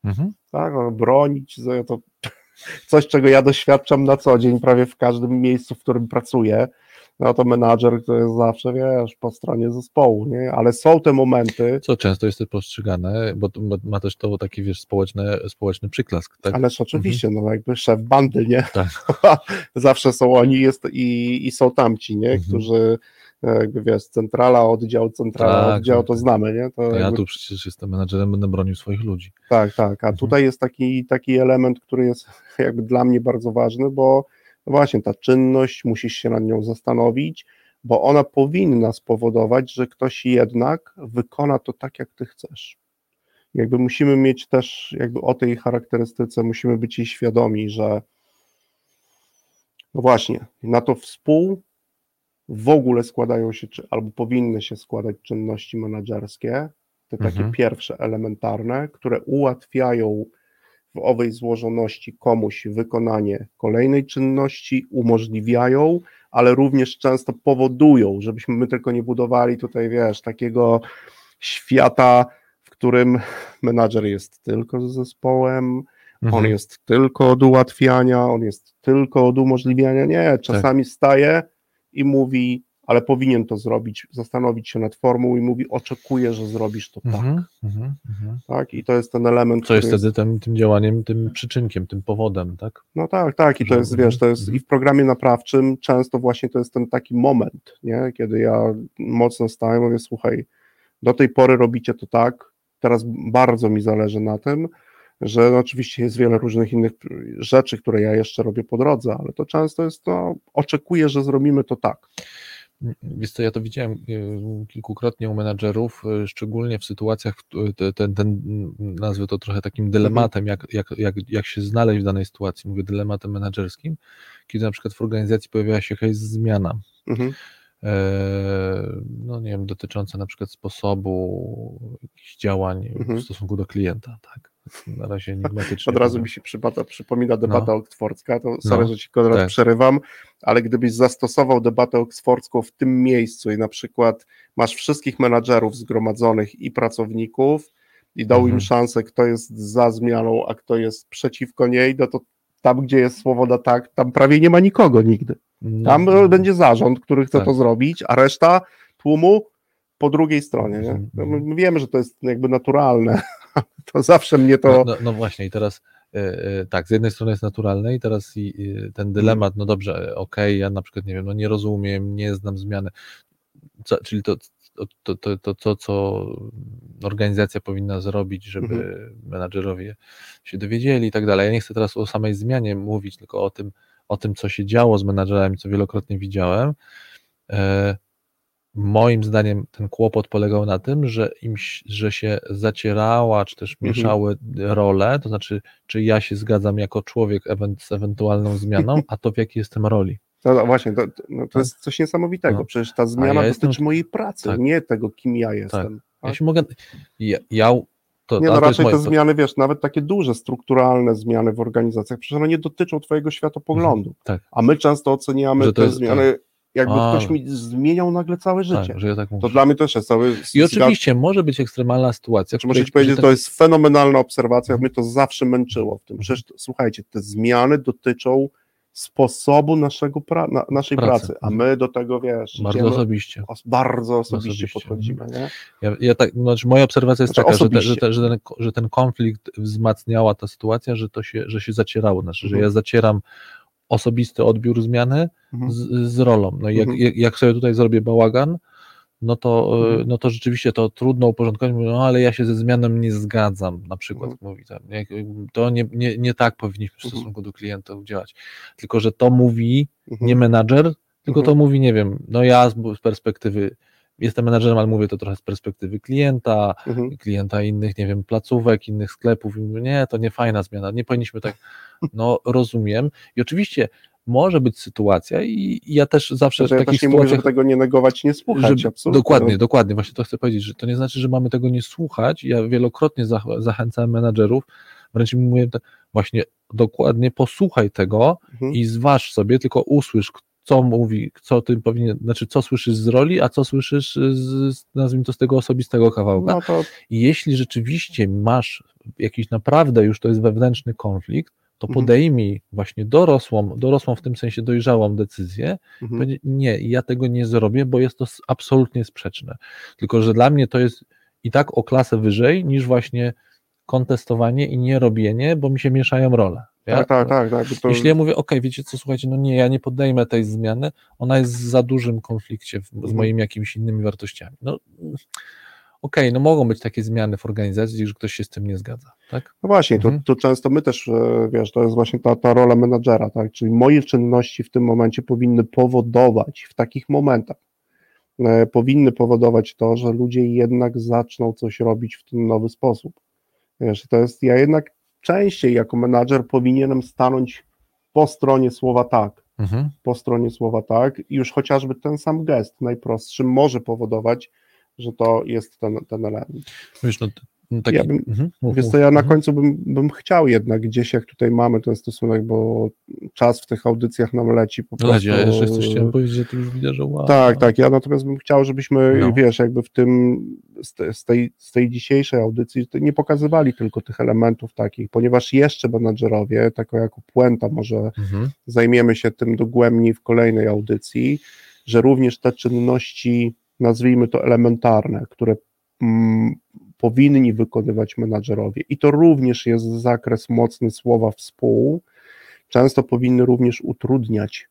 Mhm. tak? No, bronić, to coś, czego ja doświadczam na co dzień, prawie w każdym miejscu, w którym pracuję, no to menadżer to jest zawsze, wiesz, po stronie zespołu, nie? Ale są te momenty, Co często jest to postrzegane, bo, bo ma też to taki, wiesz, społeczny, społeczny przyklask, tak? Ależ oczywiście, no jakby szef bandy, nie? Tak. Zawsze są oni jest i, i są tamci, nie? Mhm. Którzy jakby wiesz, centrala, oddział, centrala, Tak, oddział, no to tak. znamy, nie? To To ja jakby, tu przecież jestem menadżerem, będę bronił swoich ludzi. Tak, tak, a Mhm. tutaj jest taki, taki element, który jest jakby dla mnie bardzo ważny, bo no właśnie ta czynność, musisz się nad nią zastanowić, bo ona powinna spowodować, że ktoś jednak wykona to tak, jak ty chcesz. Jakby musimy mieć też, jakby o tej charakterystyce, musimy być jej świadomi, że no właśnie, na to współ w ogóle składają się, czy, albo powinny się składać czynności menedżerskie, te takie Mhm. pierwsze, elementarne, które ułatwiają w owej złożoności komuś wykonanie kolejnej czynności, umożliwiają, ale również często powodują, żebyśmy my tylko nie budowali tutaj, wiesz, takiego świata, w którym menadżer jest tylko z zespołem, on Mhm. jest tylko od ułatwiania, on jest tylko od umożliwiania. Nie, czasami staje i mówi, ale powinien to zrobić, zastanowić się nad formą i mówi, oczekuję, że zrobisz to tak. Mhm. Mhm. tak. I to jest ten element, Co jest wtedy tym, tym działaniem, tym przyczynkiem, tym powodem, tak? No tak, tak, i to jest, wiesz, to jest mhm. i w programie naprawczym często właśnie to jest ten taki moment, nie, kiedy ja mocno stałem, mówię, słuchaj, do tej pory robicie to tak, teraz bardzo mi zależy na tym, że oczywiście jest wiele różnych innych rzeczy, które ja jeszcze robię po drodze, ale to często jest, no, oczekuję, że zrobimy to tak. Wiesz co, ja to widziałem y, kilkukrotnie u menadżerów, y, szczególnie w sytuacjach, ten, ten mm, nazwę to trochę takim dylematem, jak, jak, jak, jak się znaleźć w danej sytuacji, mówię dylematem menadżerskim, kiedy na przykład w organizacji pojawiała się jakaś zmiana, Mhm. e, no nie wiem, dotycząca na przykład sposobu jakichś działań Mhm. w stosunku do klienta, tak. Na razie enigmatycznie. Od razu mi się przypada, przypomina debata No. oksfordzka, to sorry, No, że ci Konrad przerywam, ale gdybyś zastosował debatę oksfordzką w tym miejscu i na przykład masz wszystkich menadżerów zgromadzonych i pracowników i dał im Mhm. szansę, kto jest za zmianą, a kto jest przeciwko niej, no to tam, gdzie jest słowo na tak, tam prawie nie ma nikogo nigdy. No, Tam no, będzie zarząd, który chce Tak. to zrobić, a reszta tłumu po drugiej stronie. Nie? Mhm. No, my wiemy, że to jest jakby naturalne. To zawsze mnie to. No, no, no właśnie, i teraz e, e, tak, z jednej strony jest naturalne, i teraz ten dylemat, no dobrze, e, okej, ja na przykład nie wiem, no nie rozumiem, nie znam zmiany, co, czyli to, to, to, to, to, co organizacja powinna zrobić, żeby Mhm. menadżerowie się dowiedzieli i tak dalej. Ja nie chcę teraz o samej zmianie mówić, tylko o tym, o tym, co się działo z menadżerami, co wielokrotnie widziałem. Moim zdaniem ten kłopot polegał na tym, że im, że się zacierała, czy też Mhm. mieszały role, to znaczy, czy ja się zgadzam jako człowiek z ewentualną zmianą, a to w jakiej jestem roli. No, no właśnie, to, no, to jest coś niesamowitego. No. Przecież ta zmiana ja dotyczy jestem- mojej pracy, tak. nie tego, kim ja jestem. Ja tak? się mogę. Ja, ja to, Nie, no raczej moje- te zmiany, wiesz, nawet takie duże, strukturalne zmiany w organizacjach, przecież one nie dotyczą twojego światopoglądu. tak. A my często oceniamy te zmiany, jakby A. ktoś mi zmieniał nagle całe życie. Tak, że ja tak. To dla mnie też jest cały... I oczywiście może być ekstremalna sytuacja. Czy muszę ci powiedzieć, że że to jest fenomenalna obserwacja, Mhm. mnie to zawsze męczyło w tym. Przecież, słuchajcie, te zmiany dotyczą sposobu naszego pra- na, naszej Pracy. pracy, a my do tego, wiesz, bardzo osobiście. os- bardzo osobiście, Osobiście. podchodzimy, nie? Ja, ja tak, znaczy moja obserwacja jest Znaczy taka, że, te, że, te, że, ten, że ten konflikt wzmacniała ta sytuacja, że to się, że się zacierało. Znaczy, że Mhm. ja zacieram osobisty odbiór zmiany Mhm. z, z rolą. No i jak, Mhm. jak, jak sobie tutaj zrobię bałagan, no to, e, Mhm. no to rzeczywiście to trudno uporządkować, Mówię, no ale ja się ze zmianą nie zgadzam, na przykład Mhm. mówi tam, to nie, nie, nie tak powinniśmy w stosunku do klientów działać, tylko że to mówi nie menadżer, tylko to mówi, nie wiem, no ja z, z perspektywy, jestem menadżerem, ale mówię to trochę z perspektywy klienta, Mhm. klienta innych, nie wiem, placówek, innych sklepów. I mówię, nie, to nie fajna zmiana, nie powinniśmy tak, no rozumiem. I oczywiście może być sytuacja i ja też zawsze Znaczy, w ja też nie mówię, żeby tego nie negować, nie słuchać, absolutnie. dokładnie, dokładnie, właśnie to chcę powiedzieć, że to nie znaczy, że mamy tego nie słuchać. Ja wielokrotnie zach zachęcam menadżerów, wręcz im mówię, właśnie dokładnie posłuchaj tego Mhm. i zważ sobie, tylko usłysz, co mówi, co ty powinien, znaczy co słyszysz z roli, a co słyszysz z, z nazwijmy to z tego osobistego kawałka. No to I jeśli rzeczywiście masz jakiś naprawdę już to jest wewnętrzny konflikt, to Mhm. podejmij właśnie dorosłą, dorosłą w tym sensie dojrzałą decyzję, mhm. nie, ja tego nie zrobię, bo jest to absolutnie sprzeczne. Tylko, że dla mnie to jest i tak o klasę wyżej niż właśnie kontestowanie i nie robienie, bo mi się mieszają role. Ja, tak, tak, tak, tak. To, Jeśli ja mówię, ok, wiecie co, słuchajcie, no nie, ja nie podejmę tej zmiany, ona jest w za dużym konflikcie w, z Mhm. moimi jakimiś innymi wartościami. No okej, no mogą być takie zmiany w organizacji, że ktoś się z tym nie zgadza, tak? No właśnie, Mhm. to, to często my też, e, wiesz, to jest właśnie ta, ta rola menadżera, tak? Czyli moje czynności w tym momencie powinny powodować w takich momentach, e, powinny powodować to, że ludzie jednak zaczną coś robić w ten nowy sposób. Wiesz, to jest, ja jednak częściej jako menadżer powinienem stanąć po stronie słowa tak, Mhm. po stronie słowa tak i już chociażby ten sam gest najprostszy może powodować, że to jest ten, ten element. Wiesz, no, no taki, Ja bym- mhm, Więc to ja na Mhm. końcu bym, bym chciał jednak gdzieś, jak tutaj mamy ten stosunek, bo czas w tych audycjach nam leci po prostu. Lecie, ja jeszcze coś chciałem powiedzieć, że to już widać, że wow. Tak, tak. Ja natomiast bym chciał, żebyśmy, No. wiesz, jakby w tym, z, te, z, tej, z tej dzisiejszej audycji nie pokazywali tylko tych elementów takich, ponieważ jeszcze menadżerowie, tako jako puenta może Mhm. zajmiemy się tym dogłębniej w kolejnej audycji, że również te czynności, nazwijmy to elementarne, które mm, powinni wykonywać menadżerowie, i to również jest zakres mocny słowa współ, często powinny również utrudniać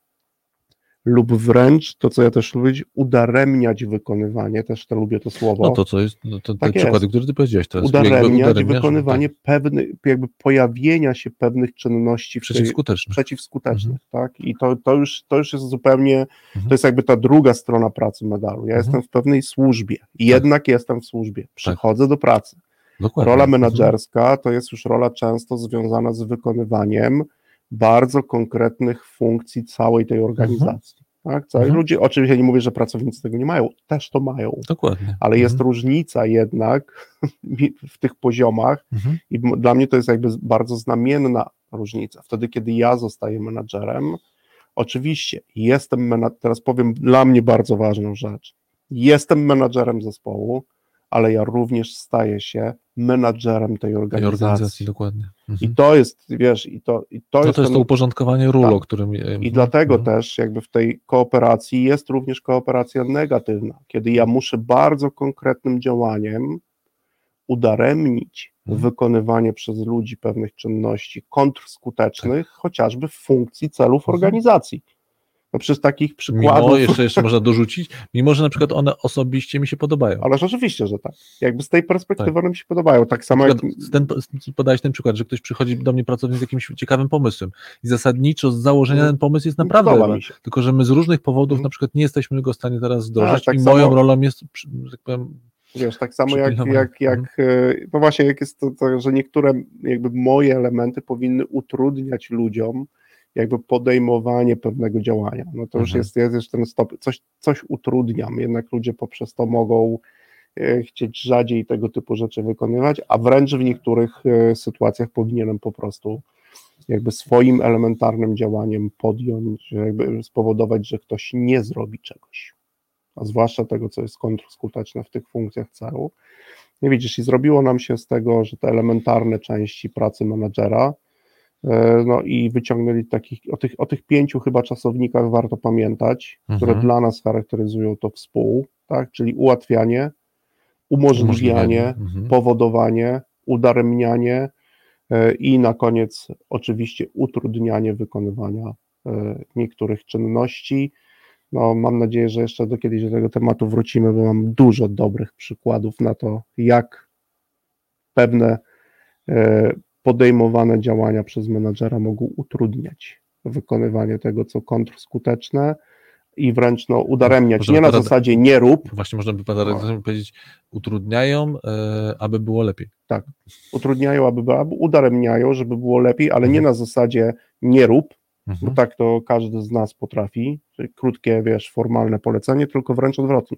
lub wręcz, to co ja też lubię, udaremniać wykonywanie, też to lubię to słowo, No to co jest, no to te Tak jest. przykłady, które ty powiedziałeś teraz. udaremniać udaremniasz, wykonywanie tak, pewnych, jakby pojawienia się pewnych czynności w tej, przeciwskutecznych, tak? I to, to, już, to już jest zupełnie, Mhm. to jest jakby ta druga strona pracy medalu. Ja Mhm. jestem w pewnej służbie, jednak jestem w służbie, przychodzę do pracy. Dokładnie. Rola Mhm. menedżerska to jest już rola często związana z wykonywaniem bardzo konkretnych funkcji całej tej organizacji. Tak? Całych Mhm. ludzi, oczywiście nie mówię, że pracownicy tego nie mają, też to mają, Dokładnie. ale jest Mhm. różnica jednak w tych poziomach Mhm. i dla mnie to jest jakby bardzo znamienna różnica. Wtedy, kiedy ja zostaję menadżerem, oczywiście jestem, teraz powiem dla mnie bardzo ważną rzecz. Jestem menadżerem zespołu, ale ja również staję się menadżerem tej Tej organizacji. organizacji, dokładnie. I Mhm. to jest, wiesz, i to, i to No jest to jest ten- to uporządkowanie ról, Tak. o którym... i dlatego Mhm. też jakby w tej kooperacji jest również kooperacja negatywna, kiedy ja muszę bardzo konkretnym działaniem udaremnić Mhm. wykonywanie przez ludzi pewnych czynności kontrskutecznych, chociażby w funkcji celów Mhm. organizacji. No przez takich Mimo, przykładów, jeszcze, jeszcze można dorzucić, mimo że na przykład one osobiście mi się podobają. ale rzeczywiście, że tak. Jakby z tej perspektywy Tak. one mi się podobają. Tak samo jak ten, podałeś ten przykład, że ktoś przychodzi do mnie pracownik z jakimś ciekawym pomysłem i zasadniczo z założenia Mhm. ten pomysł jest naprawdę, tylko że my z różnych powodów Mhm. na przykład nie jesteśmy go w stanie teraz wdrożyć tak i samo- moją rolą jest, że tak powiem, Wiesz, tak samo jak, jak, jak e, no właśnie, jak jest to, to, że niektóre jakby moje elementy powinny utrudniać ludziom jakby podejmowanie pewnego działania. No to już Mhm. jest, jest już ten stop, coś, coś utrudniam, jednak ludzie poprzez to mogą e, chcieć rzadziej tego typu rzeczy wykonywać, a wręcz w niektórych e, sytuacjach powinienem po prostu jakby swoim elementarnym działaniem podjąć, jakby spowodować, że ktoś nie zrobi czegoś a zwłaszcza tego, co jest kontrskuteczne w tych funkcjach celu. Nie widzisz, i zrobiło nam się z tego, że te elementarne części pracy menadżera, no i wyciągnęli takich, o tych, o tych pięciu chyba czasownikach warto pamiętać, które Mhm. dla nas charakteryzują to współ, tak, czyli ułatwianie, umożliwianie, Mhm. powodowanie, udaremnianie e, i na koniec oczywiście utrudnianie wykonywania e, niektórych czynności. No, mam nadzieję, że jeszcze do kiedyś do tego tematu wrócimy, bo mam dużo dobrych przykładów na to, jak pewne e, podejmowane działania przez menadżera mogą utrudniać wykonywanie tego, co kontrskuteczne i wręcz no, udaremniać. Możemy Nie na zasadzie nie rób, Właśnie można by paradoksalnie powiedzieć, utrudniają, e, aby było lepiej. utrudniają, aby, aby udaremniają, żeby było lepiej, ale nie Mhm. na zasadzie nie rób, bo Mhm. tak to każdy z nas potrafi, czyli krótkie, wiesz, formalne polecenie, tylko wręcz odwrotnie.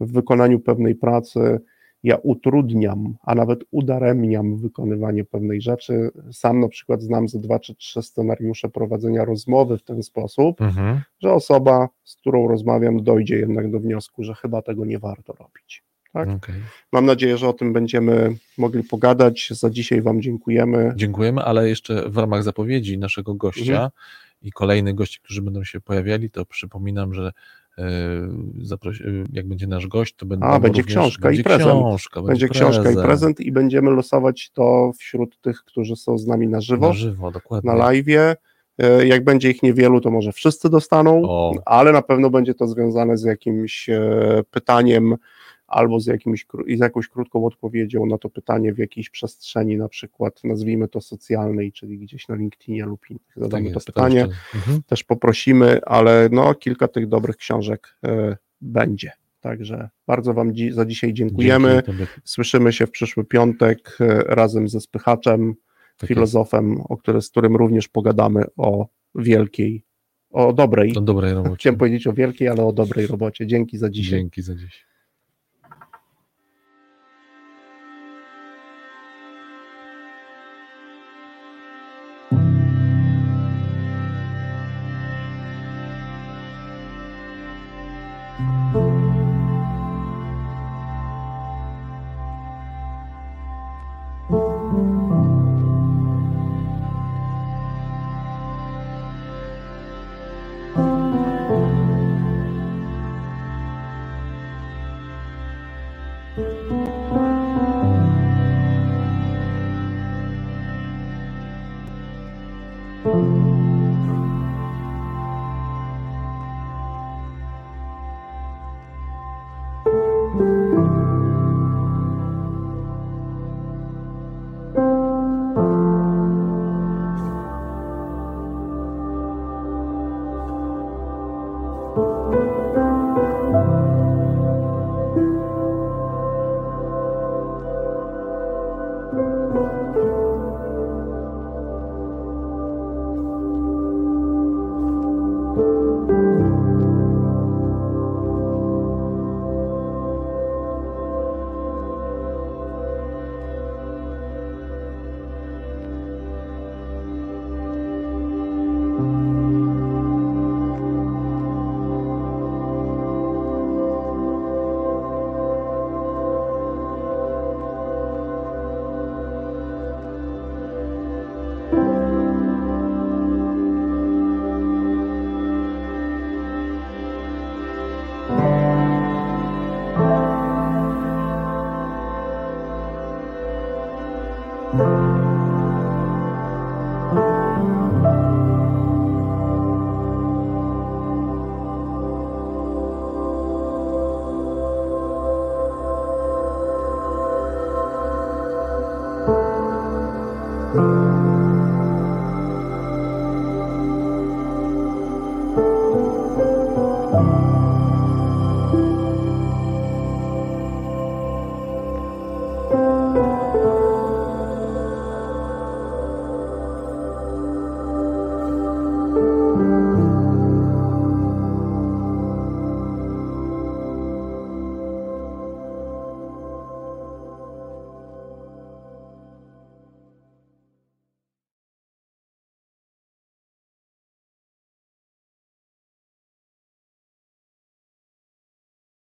W wykonaniu pewnej pracy ja utrudniam, a nawet udaremniam wykonywanie pewnej rzeczy. Sam na przykład znam ze dwa czy trzy scenariusze prowadzenia rozmowy w ten sposób, Mhm. że osoba, z którą rozmawiam, dojdzie jednak do wniosku, że chyba tego nie warto robić. Tak? Okej. Mam nadzieję, że o tym będziemy mogli pogadać. Za dzisiaj Wam dziękujemy. Dziękujemy, ale jeszcze w ramach zapowiedzi naszego gościa Mhm. i kolejnych gości, którzy będą się pojawiali, to przypominam, że zaprosi, e, jak będzie nasz gość, to będą A, będzie również, książka i będzie prezent. Książka, Będzie książka i prezent i będziemy losować to wśród tych, którzy są z nami na żywo, Na żywo, dokładnie. na live. Jak będzie ich niewielu, to może wszyscy dostaną, O. ale na pewno będzie to związane z jakimś e, pytaniem albo z, jakimś, z jakąś krótką odpowiedzią na to pytanie w jakiejś przestrzeni, na przykład nazwijmy to socjalnej, czyli gdzieś na LinkedInie lub innych. Zadamy Tak to jest, pytanie, jeszcze- Mhm. też poprosimy, ale no kilka tych dobrych książek e, będzie. Także bardzo Wam dzi- za dzisiaj dziękujemy. Słyszymy się w przyszły piątek e, razem ze Spychaczem, Tak filozofem, o który, z którym również pogadamy o wielkiej, o dobrej. Do dobrej roboty. Chciałem powiedzieć o wielkiej, ale o dobrej robocie. Dzięki za dzisiaj. Dzięki za dziś.